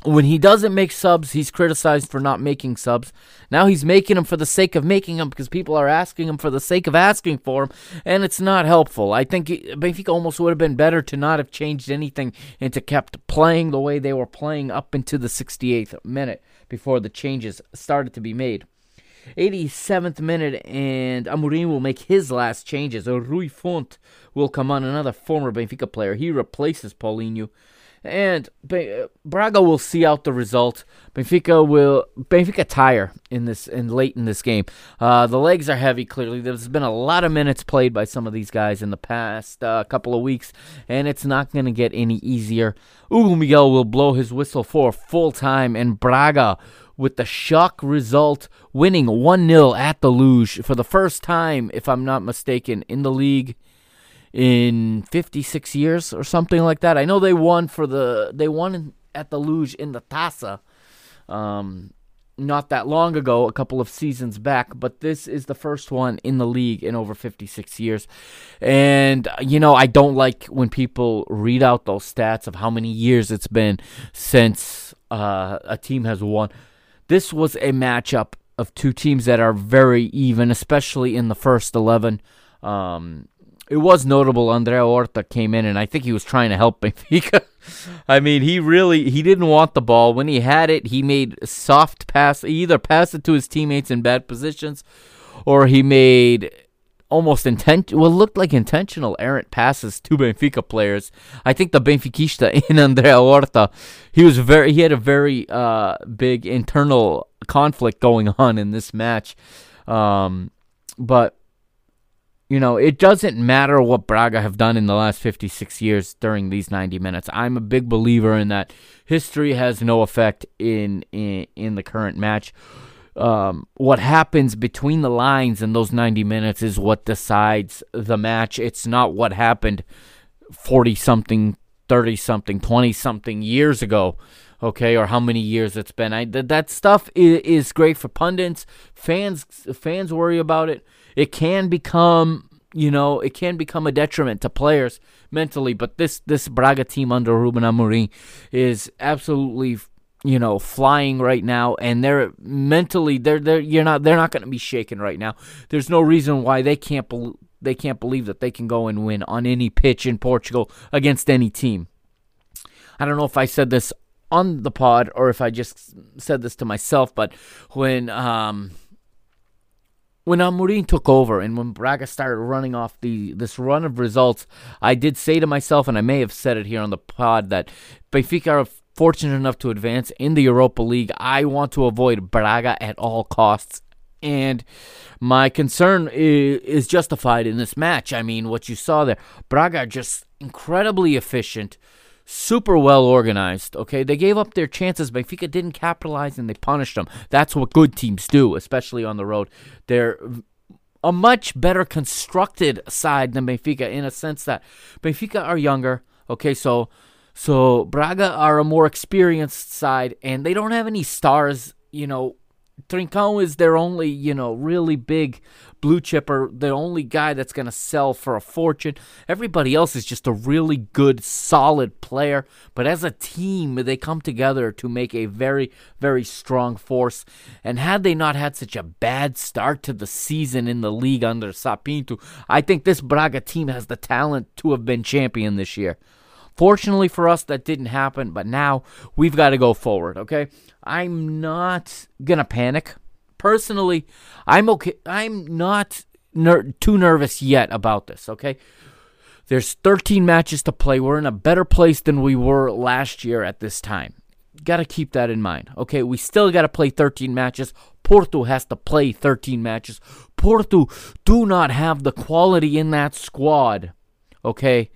when he doesn't make subs, he's criticized for not making subs. Now he's making them for the sake of making them because people are asking him for the sake of asking for them, and it's not helpful. I think Benfica almost would have been better to not have changed anything and to kept playing the way they were playing up into the 68th minute before the changes started to be made. 87th minute, and Amorim will make his last changes. Rui Fonte will come on, another former Benfica player. He replaces Paulinho. And Braga will see out the result. Benfica will Benfica tire in this and late in this game. Uh, the legs are heavy. Clearly, there's been a lot of minutes played by some of these guys in the past uh, couple of weeks, and it's not going to get any easier. Hugo Miguel will blow his whistle for full time, and Braga with the shock result, winning 1 0 at the Luz for the first time, if I'm not mistaken, in the league in 56 years or something like that. I know they won for the they won at the Luz in the Taça um, not that long ago, a couple of seasons back, but this is the first one in the league in over 56 years. And you know, I don't like when people read out those stats of how many years it's been since uh, a team has won. This was a matchup of two teams that are very even, especially in the first 11. Um, it was notable Andrea Horta came in and I think he was trying to help [laughs] Benfica. I mean, he really he didn't want the ball. When he had it, he made soft pass. He either passed it to his teammates in bad positions or he made almost intent well looked like intentional errant passes to Benfica players. I think the Benfiquista [laughs] in Andrea Horta, he was very he had a very uh, big internal conflict going on in this match. Um, but you know, it doesn't matter what Braga have done in the last 56 years during these 90 minutes. I'm a big believer in that history has no effect in in, in the current match. Um, what happens between the lines in those 90 minutes is what decides the match. It's not what happened 40 something, 30 something, 20 something years ago. okay, or how many years it's been. I that, that stuff is, is great for pundits. Fans fans worry about it. It can become you know, it can become a detriment to players mentally. But this this Braga team under Ruben Amorim is absolutely you know flying right now, and they're mentally they're they're you're not they're not going to be shaken right now. There's no reason why they can't be, they can't believe that they can go and win on any pitch in Portugal against any team. I don't know if I said this on the pod or if I just said this to myself, but when um, when Amorim took over and when Braga started running off the this run of results, I did say to myself, and I may have said it here on the pod, that Benfica are fortunate enough to advance in the Europa League. I want to avoid Braga at all costs. And my concern is, is justified in this match. I mean, what you saw there, Braga just incredibly efficient super well organized. Okay, they gave up their chances. Benfica didn't capitalize and they punished them. That's what good teams do, especially on the road. They're a much better constructed side than Benfica in a sense that Benfica are younger. Okay, so so Braga are a more experienced side and they don't have any stars. You know, Trincão is their only, you know, really big blue chipper, the only guy that's going to sell for a fortune. Everybody else is just a really good, solid player. But as a team, they come together to make a very, very strong force. And had they not had such a bad start to the season in the league under Sá Pinto, I think this Braga team has the talent to have been champion this year. Fortunately for us, that didn't happen, but now we've got to go forward, okay? I'm not going to panic personally, I'm okay. I'm not ner- too nervous yet about this. Okay, there's 13 matches to play. We're in a better place than we were last year at this time. Got to keep that in mind. Okay, we still got to play 13 matches. Porto has to play 13 matches. Porto do not have the quality in that squad. Okay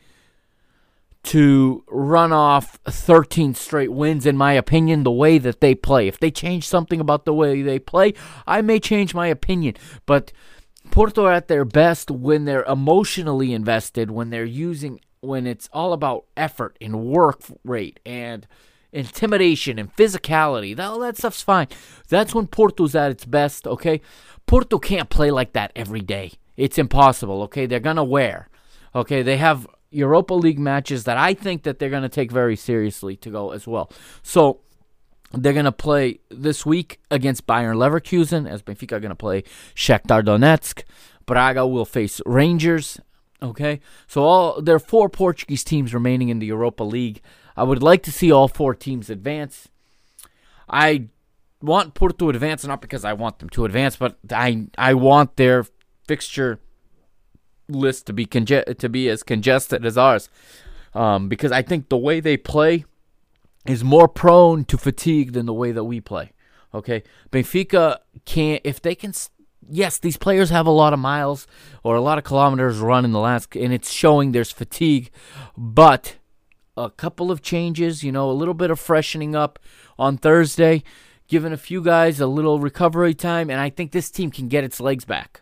to run off 13 straight wins, in my opinion, the way that they play. If they change something about the way they play, I may change my opinion. But Porto are at their best when they're emotionally invested, when they're using, when it's all about effort and work rate and intimidation and physicality. All that stuff's fine. That's when Porto's at its best, okay? Porto can't play like that every day. It's impossible, okay? They're going to wear. Okay, they have Europa League matches that I think that they're going to take very seriously to go as well. So they're going to play this week against Bayer Leverkusen, as Benfica are going to play Shakhtar Donetsk. Braga will face Rangers. Okay, so all there are four Portuguese teams remaining in the Europa League. I would like to see all four teams advance. I want Porto to advance, not because I want them to advance, but I I want their fixture list to be conge- to be as congested as ours, um, because I think the way they play is more prone to fatigue than the way that we play. Okay, Benfica can't if they can. Yes, these players have a lot of miles or a lot of kilometers run in the last, and it's showing there's fatigue, but a couple of changes, you know, a little bit of freshening up on Thursday, giving a few guys a little recovery time, and I think this team can get its legs back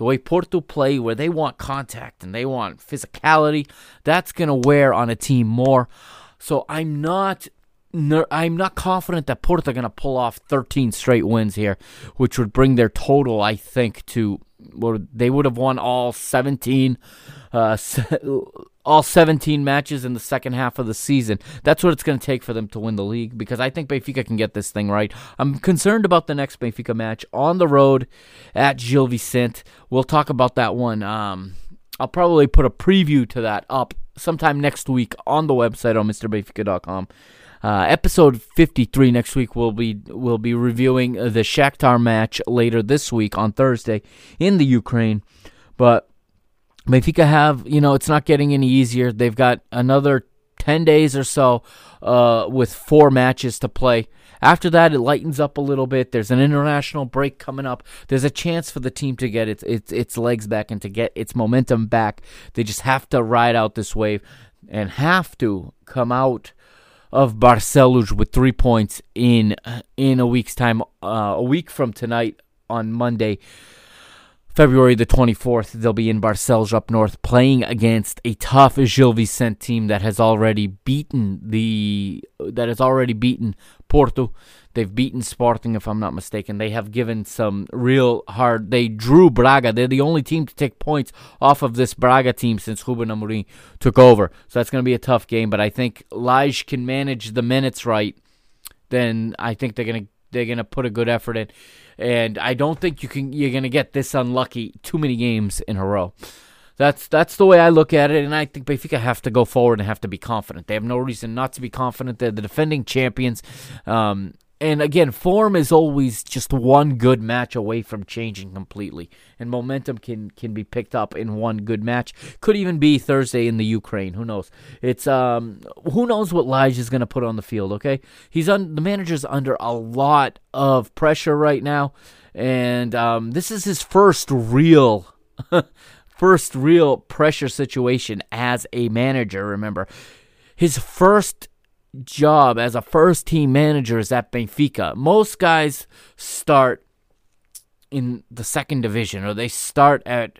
the way Porto play, where they want contact and they want physicality, that's going to wear on a team more. So I'm not. I'm not confident that Porto are going to pull off 13 straight wins here, which would bring their total, I think, to well, they would have won all 17 uh, all 17 matches in the second half of the season. That's what it's going to take for them to win the league because I think Benfica can get this thing right. I'm concerned about the next Benfica match on the road at Gil Vicente. We'll talk about that one. Um, I'll probably put a preview to that up sometime next week on the website on MrBenfica.com. Uh, episode 53 next week we'll be we'll be reviewing the Shakhtar match later this week on Thursday in the Ukraine. But Benfica have, you know, it's not getting any easier. They've got another 10 days or so uh, with four matches to play. After that, it lightens up a little bit. There's an international break coming up. There's a chance for the team to get its its its legs back and to get its momentum back. They just have to ride out this wave and have to come out of Barcelos with three points in in a week's time. Uh, a week from tonight on Monday February the 24th, they'll be in Barcelos up north playing against a tough Gil Vicente team that has already beaten the that has already beaten Porto. They've beaten Sporting, if I'm not mistaken. They have given some real hard. They drew Braga. They're the only team to take points off of this Braga team since Ruben Amorim took over. So that's going to be a tough game. But I think Lage can manage the minutes right. Then I think they're going to they're going to put a good effort in. And I don't think you can you're to get this unlucky too many games in a row. That's that's the way I look at it, and I think Benfica have to go forward and have to be confident. They have no reason not to be confident. They're the defending champions. Um, and again, form is always just one good match away from changing completely, and momentum can can be picked up in one good match. Could even be Thursday in the Ukraine. Who knows? It's um, who knows what Lage is going to put on the field. Okay, he's on the manager's under a lot of pressure right now, and um, this is his first real. [laughs] first real pressure situation as a manager remember his first job as a first team manager is at Benfica. Most guys start in the second division or they start at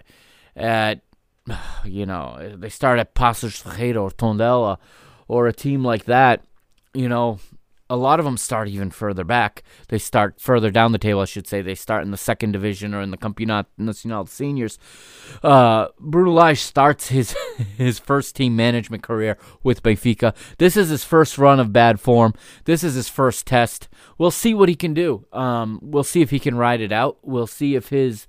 at [sighs] you know, they start at Paços Ferreira or Tondela or a team like that, you know, a lot of them start even further back. They start further down the table, I should say. They start in the second division or in the Campeonato Nacional Seniors. Uh, starts his [laughs] his first team management career with Benfica. This is his first run of bad form. This is his first test. We'll see what he can do. Um, we'll see if he can ride it out. We'll see if his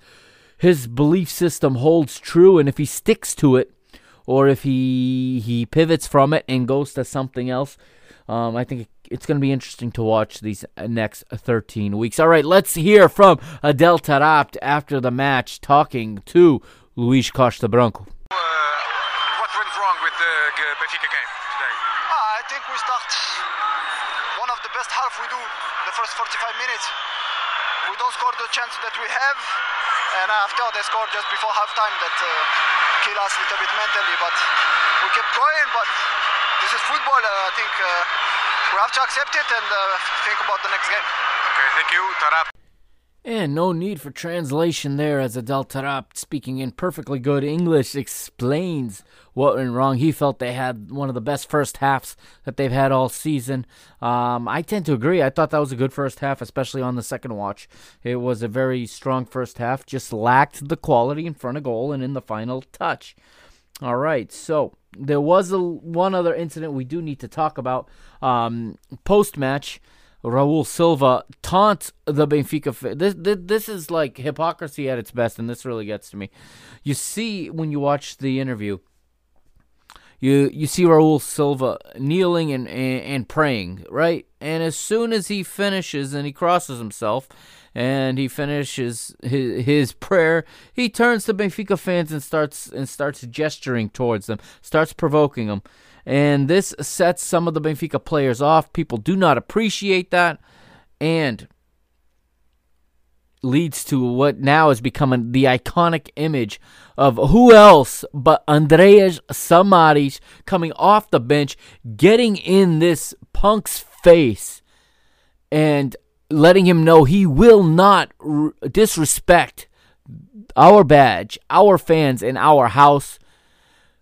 his belief system holds true and if he sticks to it, or if he he pivots from it and goes to something else. Um, I think it's going to be interesting to watch these next 13 weeks. All right, let's hear from Adel Taarabt after the match talking to Luis Costa Branco. Uh, what went wrong with the Benfica game today? Ah, I think we start one of the best half we do the first 45 minutes. We don't score the chance that we have, and after they score just before halftime that uh, kill us a little bit mentally. But we kept going. But this is football. Uh, I think we have to accept it and uh, think about the next game. Okay, thank you, Taarabt. And no need for translation there, as Adel Taarabt, speaking in perfectly good English, explains what went wrong. He felt they had one of the best first halves that they've had all season. Um, I tend to agree. I thought that was a good first half, especially on the second watch. It was a very strong first half, just lacked the quality in front of goal and in the final touch. All right, so there was a, one other incident we do need to talk about. Um, Post match, Raul Silva taunts the Benfica. This, this this is like hypocrisy at its best, and this really gets to me. You see when you watch the interview, you you see Raul Silva kneeling and, and, and praying, right? And as soon as he finishes and he crosses himself, and he finishes his, his prayer, he turns to Benfica fans and starts and starts gesturing towards them, starts provoking them. And this sets some of the Benfica players off. People do not appreciate that and leads to what now is becoming the iconic image of who else but Andreas Samaris coming off the bench, getting in this punk's face and letting him know he will not r- disrespect our badge, our fans, and our house.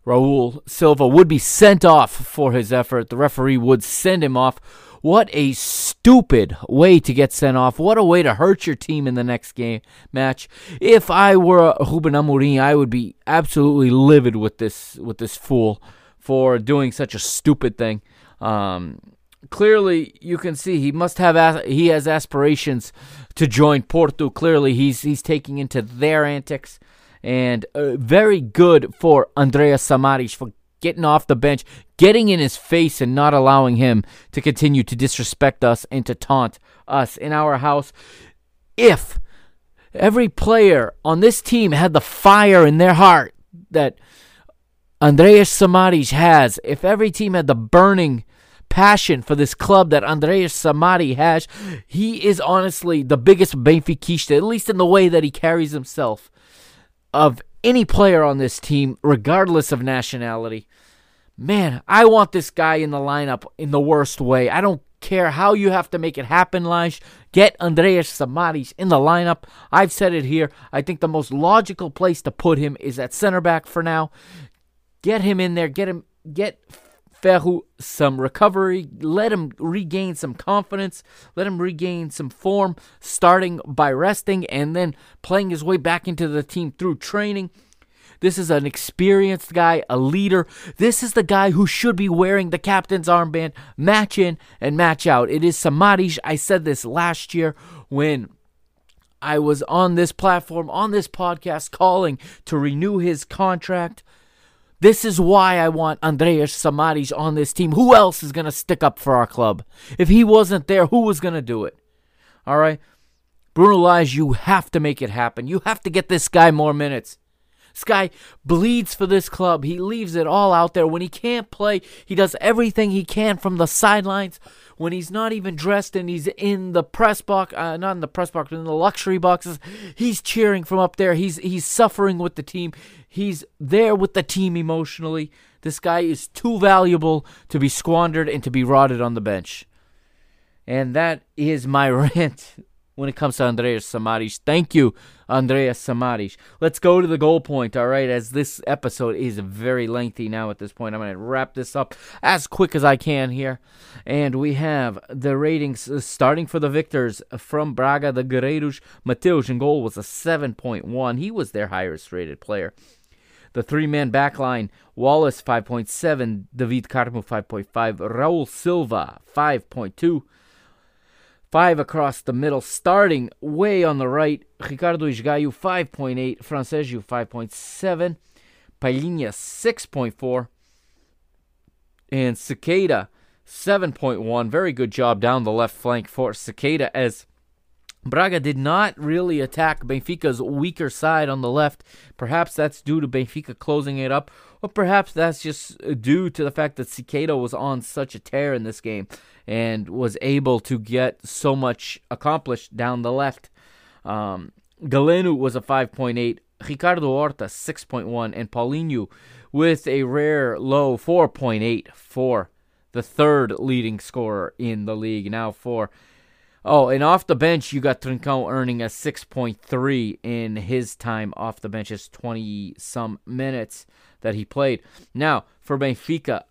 Raul Silva would be sent off for his effort. The referee would send him off. What a stupid way to get sent off. What a way to hurt your team in the next game match. If I were Ruben Amorim, I would be absolutely livid with this with this fool for doing such a stupid thing. Um, clearly you can see he must have he has aspirations to join Porto. Clearly he's he's taking into their antics, and uh, very good for Andreas Samaris for getting off the bench, getting in his face, and not allowing him to continue to disrespect us and to taunt us in our house. If every player on this team had the fire in their heart that Andreas Samaris has, if every team had the burning passion for this club that Andreas Samari has. He is honestly the biggest Benfiquista, at least in the way that he carries himself, of any player on this team, regardless of nationality. Man, I want this guy in the lineup in the worst way. I don't care how you have to make it happen, Lage. Get Andreas Samaris in the lineup. I've said it here. I think the most logical place to put him is at center back for now. Get him in there. Get him. Get Ferro some recovery. Let him regain some confidence. Let him regain some form, starting by resting and then playing his way back into the team through training. This is an experienced guy, a leader. This is the guy who should be wearing the captain's armband match in and match out. It is Samaris. I said this last year when I was on this platform, on this podcast, calling to renew his contract. This is why I want Andreas Samaris on this team. Who else is going to stick up for our club? If he wasn't there, who was going to do it? All right. Bruno Lage, you have to make it happen. You have to get this guy more minutes. This guy bleeds for this club. He leaves it all out there. When he can't play, he does everything he can from the sidelines. When he's not even dressed and he's in the press box, uh, not in the press box, but in the luxury boxes, he's cheering from up there. He's he's suffering with the team. He's there with the team emotionally. This guy is too valuable to be squandered and to be rotted on the bench. And that is my [laughs] rant when it comes to Andreas Samaris. Thank you, Andreas Samaris. Let's go to the goal point, all right, as this episode is very lengthy now at this point. I'm going to wrap this up as quick as I can here. And we have the ratings uh, starting for the victors from Braga, the Guerreiros. Mateus in goal was a 7.1. He was their highest rated player. The three man backline Wallace 5.7, David Carmo 5.5, Raul Silva 5.2. Five across the middle, starting way on the right. Ricardo Esgaio, 5.8. Fransérgio, 5.7. Palhinha, 6.4. And Sequeira, 7.1. Very good job down the left flank for Sequeira as Braga did not really attack Benfica's weaker side on the left. Perhaps that's due to Benfica closing it up, or perhaps that's just due to the fact that Sequeira was on such a tear in this game and was able to get so much accomplished down the left. Um, was a 5.8, Ricardo Horta 6.1, and Paulinho with a rare low 4.8 for the third leading scorer in the league. Now for Oh, and off the bench, you got Trincão earning a 6.3 in his time off the bench, his 20 some minutes that he played. Now, for Benfica,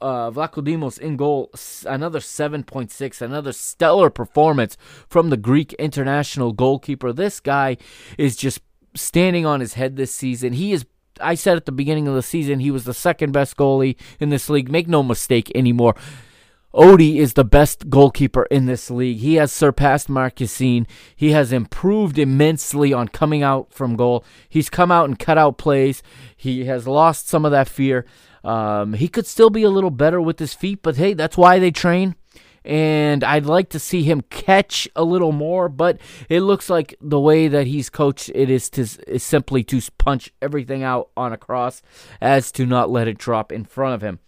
uh, Vlachodimos in goal, another 7.6, another stellar performance from the Greek international goalkeeper. This guy is just standing on his head this season. He is I said at the beginning of the season he was the second best goalie in this league. Make no mistake anymore. Odie is the best goalkeeper in this league. He has surpassed Marchesín. He has improved immensely on coming out from goal. He's come out and cut out plays. He has lost some of that fear. Um, he could still be a little better with his feet, but hey, that's why they train. And I'd like to see him catch a little more, but it looks like the way that he's coached it is to is simply to punch everything out on a cross, as to not let it drop in front of him.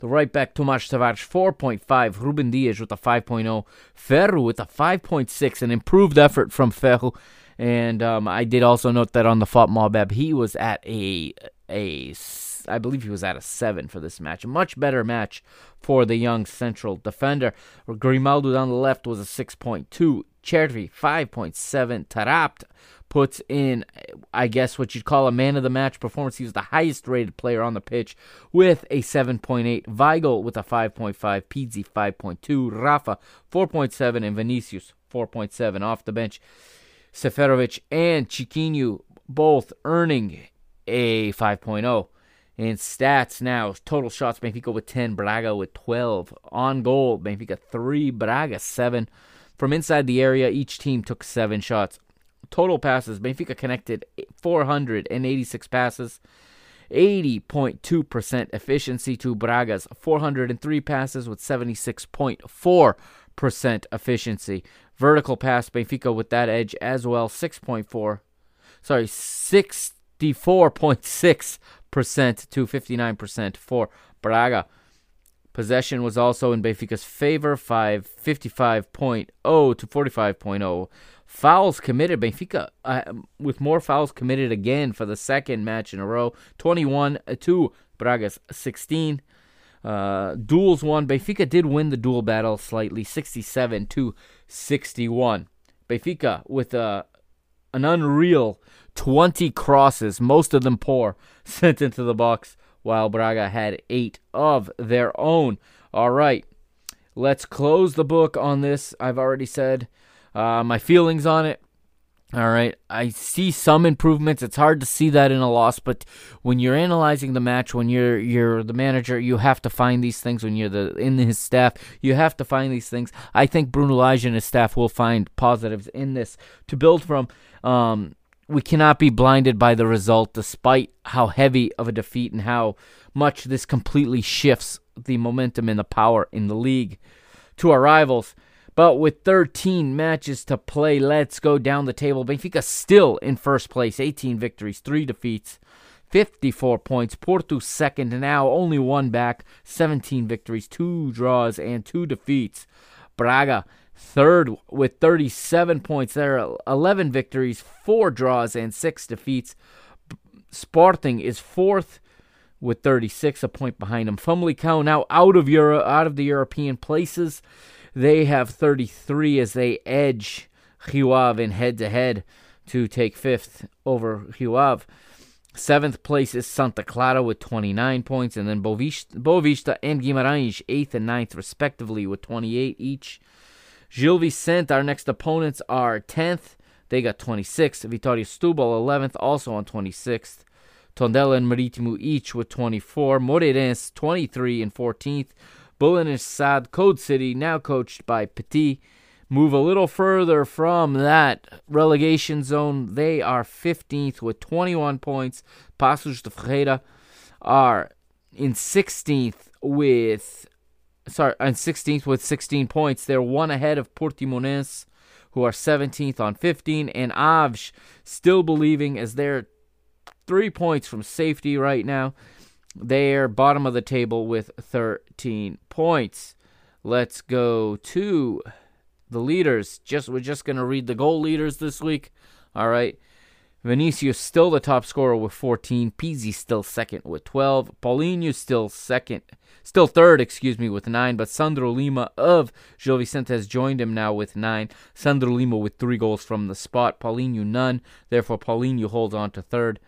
The right back Tomas Tavares 4.5, Ruben Dias with a 5.0, Ferro with a 5.6, an improved effort from Ferro. And um, I did also note that on the FotMob he was at a a I believe he was at a seven for this match. A much better match for the young central defender. Grimaldo down the left was a 6.2. Cervi 5.7. Taarabt puts in, I guess, what you'd call a man of the match performance. He was the highest rated player on the pitch with a 7.8. Weigl with a 5.5. Pizzi 5.2. Rafa 4.7. And Vinicius 4.7 off the bench. Seferovic and Chiquinho both earning a 5.0. In stats now, total shots, Benfica with 10, Braga with 12. On goal, Benfica 3, Braga 7. From inside the area, each team took 7 shots. Total passes, Benfica connected 486 passes. 80.2% efficiency to Braga's 403 passes with 76.4% efficiency. Vertical pass, Benfica with that edge as well, 6.4. Sorry, 64.6 percent to 59% for Braga. Possession was also in Benfica's favor, 5 55.0 to 45.0. Fouls committed, Benfica uh, with more fouls committed again for the second match in a row, 21 to Braga's 16. Uh, duels won. Benfica did win the duel battle slightly, 67 to 61. Benfica with a an unreal 20 crosses, most of them poor, [laughs] sent into the box, while Braga had eight of their own. All right, let's close the book on this. I've already said uh, my feelings on it. All right, I see some improvements. It's hard to see that in a loss, but when you're analyzing the match, when you're you're the manager, you have to find these things. When you're the in his staff, you have to find these things. I think Bruno Lage and his staff will find positives in this to build from. Um, we cannot be blinded by the result, despite how heavy of a defeat and how much this completely shifts the momentum and the power in the league to our rivals. But with 13 matches to play, let's go down the table. Benfica still in first place, 18 victories, 3 defeats, 54 points. Porto second, now only one back, 17 victories, 2 draws, and 2 defeats. Braga third with 37 points. There are 11 victories, 4 draws, and 6 defeats. Sporting is fourth with 36, a point behind him. Famalicão now out of Euro, out of the European places. They have 33 as they edge Ave in head to head to take fifth over Ave. Seventh place is Santa Clara with 29 points, and then Boavista, and Guimarães, eighth and ninth, respectively, with 28 each. Gil Vicente, our next opponents, are 10th. They got 26. Vitória Setúbal, 11th, also on 26th. Tondela and Marítimo each with 24. Moreirense, 23 and 14th. Belenenses SAD, Code City, now coached by Petit, move a little further from that relegation zone. They are 15th with 21 points. Paços de Ferreira are in 16th with sorry, in 16th with 16 points. They're one ahead of Portimonense, who are 17th on 15, and Aves still believing as they're three points from safety right now. They're bottom of the table with 13 points. Let's go to the leaders. Just we're just gonna read the goal leaders this week. All right. Vinicius still the top scorer with 14. Pizzi still second with 12. Paulinho still second, still third, excuse me, with 9. But Sandro Lima of Gil Vicente has joined him now with 9. Sandro Lima with 3 goals from the spot. Paulinho none. Therefore, Paulinho holds on to third.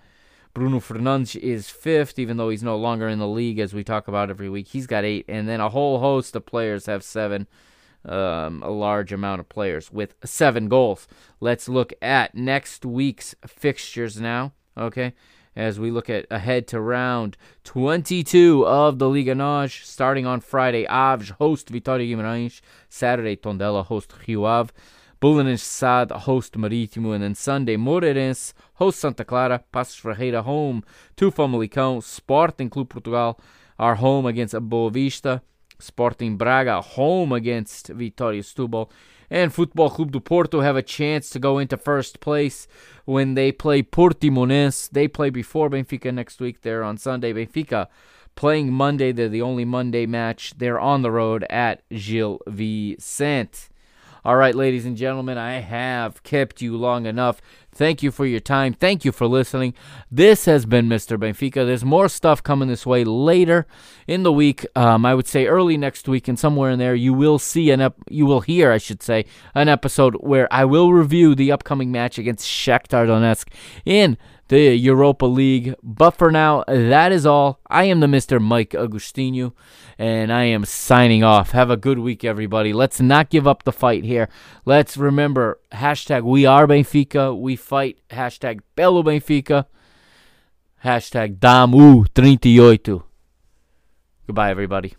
Bruno Fernandes is fifth, even though he's no longer in the league, as we talk about every week. He's got eight, and then a whole host of players have seven. Um, a large amount of players with seven goals. Let's look at next week's fixtures now. Okay, as we look at ahead to round 22 of the Liga NOS, starting on Friday, Aves host Vitória Guimarães. Saturday, Tondela host Rio Ave. Belenenses SAD host Marítimo, and then Sunday, Moreirense host Santa Clara, Paços Ferreira home to Famalicão, Sporting Clube Portugal are home against Boa Vista, Sporting Braga home against Vitória Setúbal, and Futebol Clube do Porto have a chance to go into first place when they play Portimonense. They play before Benfica next week. They're on Sunday. Benfica playing Monday. They're the only Monday match. They're on the road at Gil Vicente. All right, ladies and gentlemen, I have kept you long enough. Thank you for your time. Thank you for listening. This has been Mr. Benfica. There's more stuff coming this way later in the week. Um, I would say early next week, and somewhere in there, you will see an ep- you will hear, I should say, an episode where I will review the upcoming match against Shakhtar Donetsk in the Europa League. But for now, that is all. I am the Mr. Mike Agustinu, and I am signing off. Have a good week, everybody. Let's not give up the fight here. Let's remember hashtag we are Benfica. We fight. Hashtag Belo Benfica. Hashtag Damu 38. Goodbye, everybody.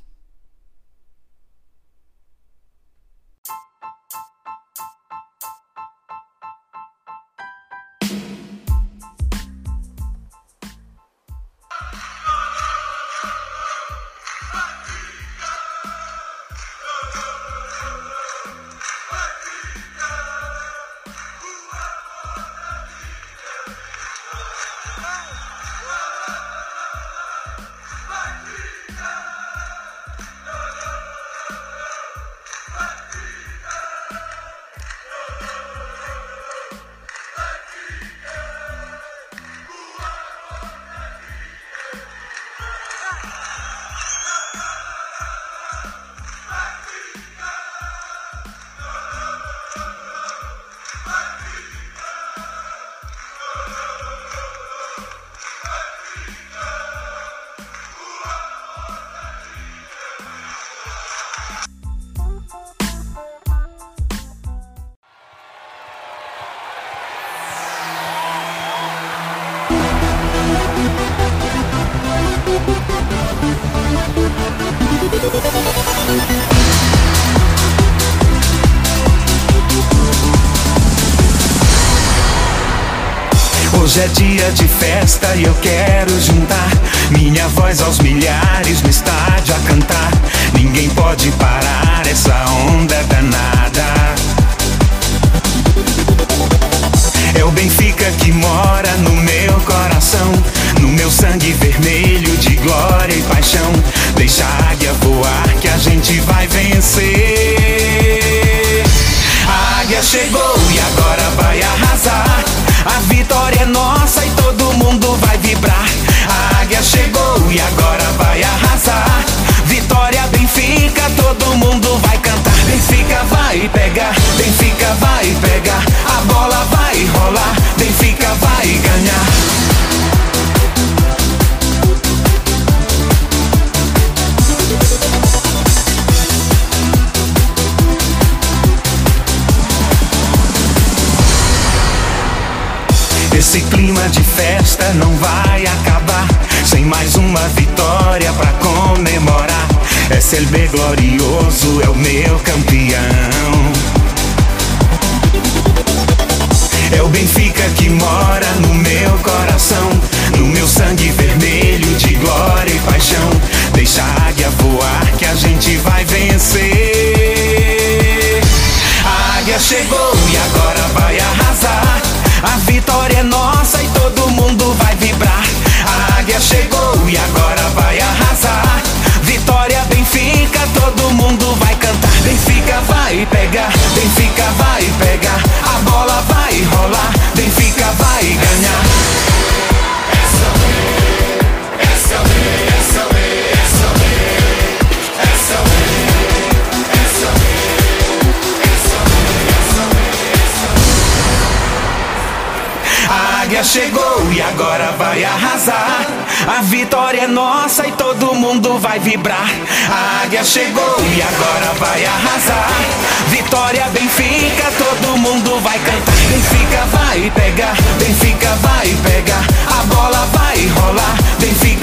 Dia de festa e eu quero juntar minha voz aos milhares no estádio a cantar. Ninguém pode parar essa onda danada. É o Benfica que mora no meu coração, no meu sangue vermelho de glória e paixão. Deixa a águia voar que a gente vai vencer. A águia chegou é nossa e todo mundo vai vibrar. A águia chegou e agora vai arrasar. Vitória Benfica, todo mundo vai cantar. Benfica vai pegar, Benfica vai pegar. A bola vai rolar, Benfica vai ganhar. Esse clima de festa não vai acabar sem mais uma vitória pra comemorar. SLB glorioso é o meu campeão. É o Benfica que mora no meu coração, no meu sangue vermelho de glória e paixão. Deixa a águia voar que a gente vai vencer. A águia chegou e agora vai arrasar. Vitória é nossa e todo mundo vai vibrar. A águia chegou e agora vai arrasar. Vitória Benfica, todo mundo vai cantar. Benfica vai pegar, Benfica vai pegar. A bola vai rolar, Benfica vai ganhar. Chegou e agora vai arrasar. A vitória é nossa e todo mundo vai vibrar. A águia chegou e agora vai arrasar. Vitória Benfica, todo mundo vai cantar. Benfica vai pegar, Benfica vai pegar. A bola vai rolar, Benfica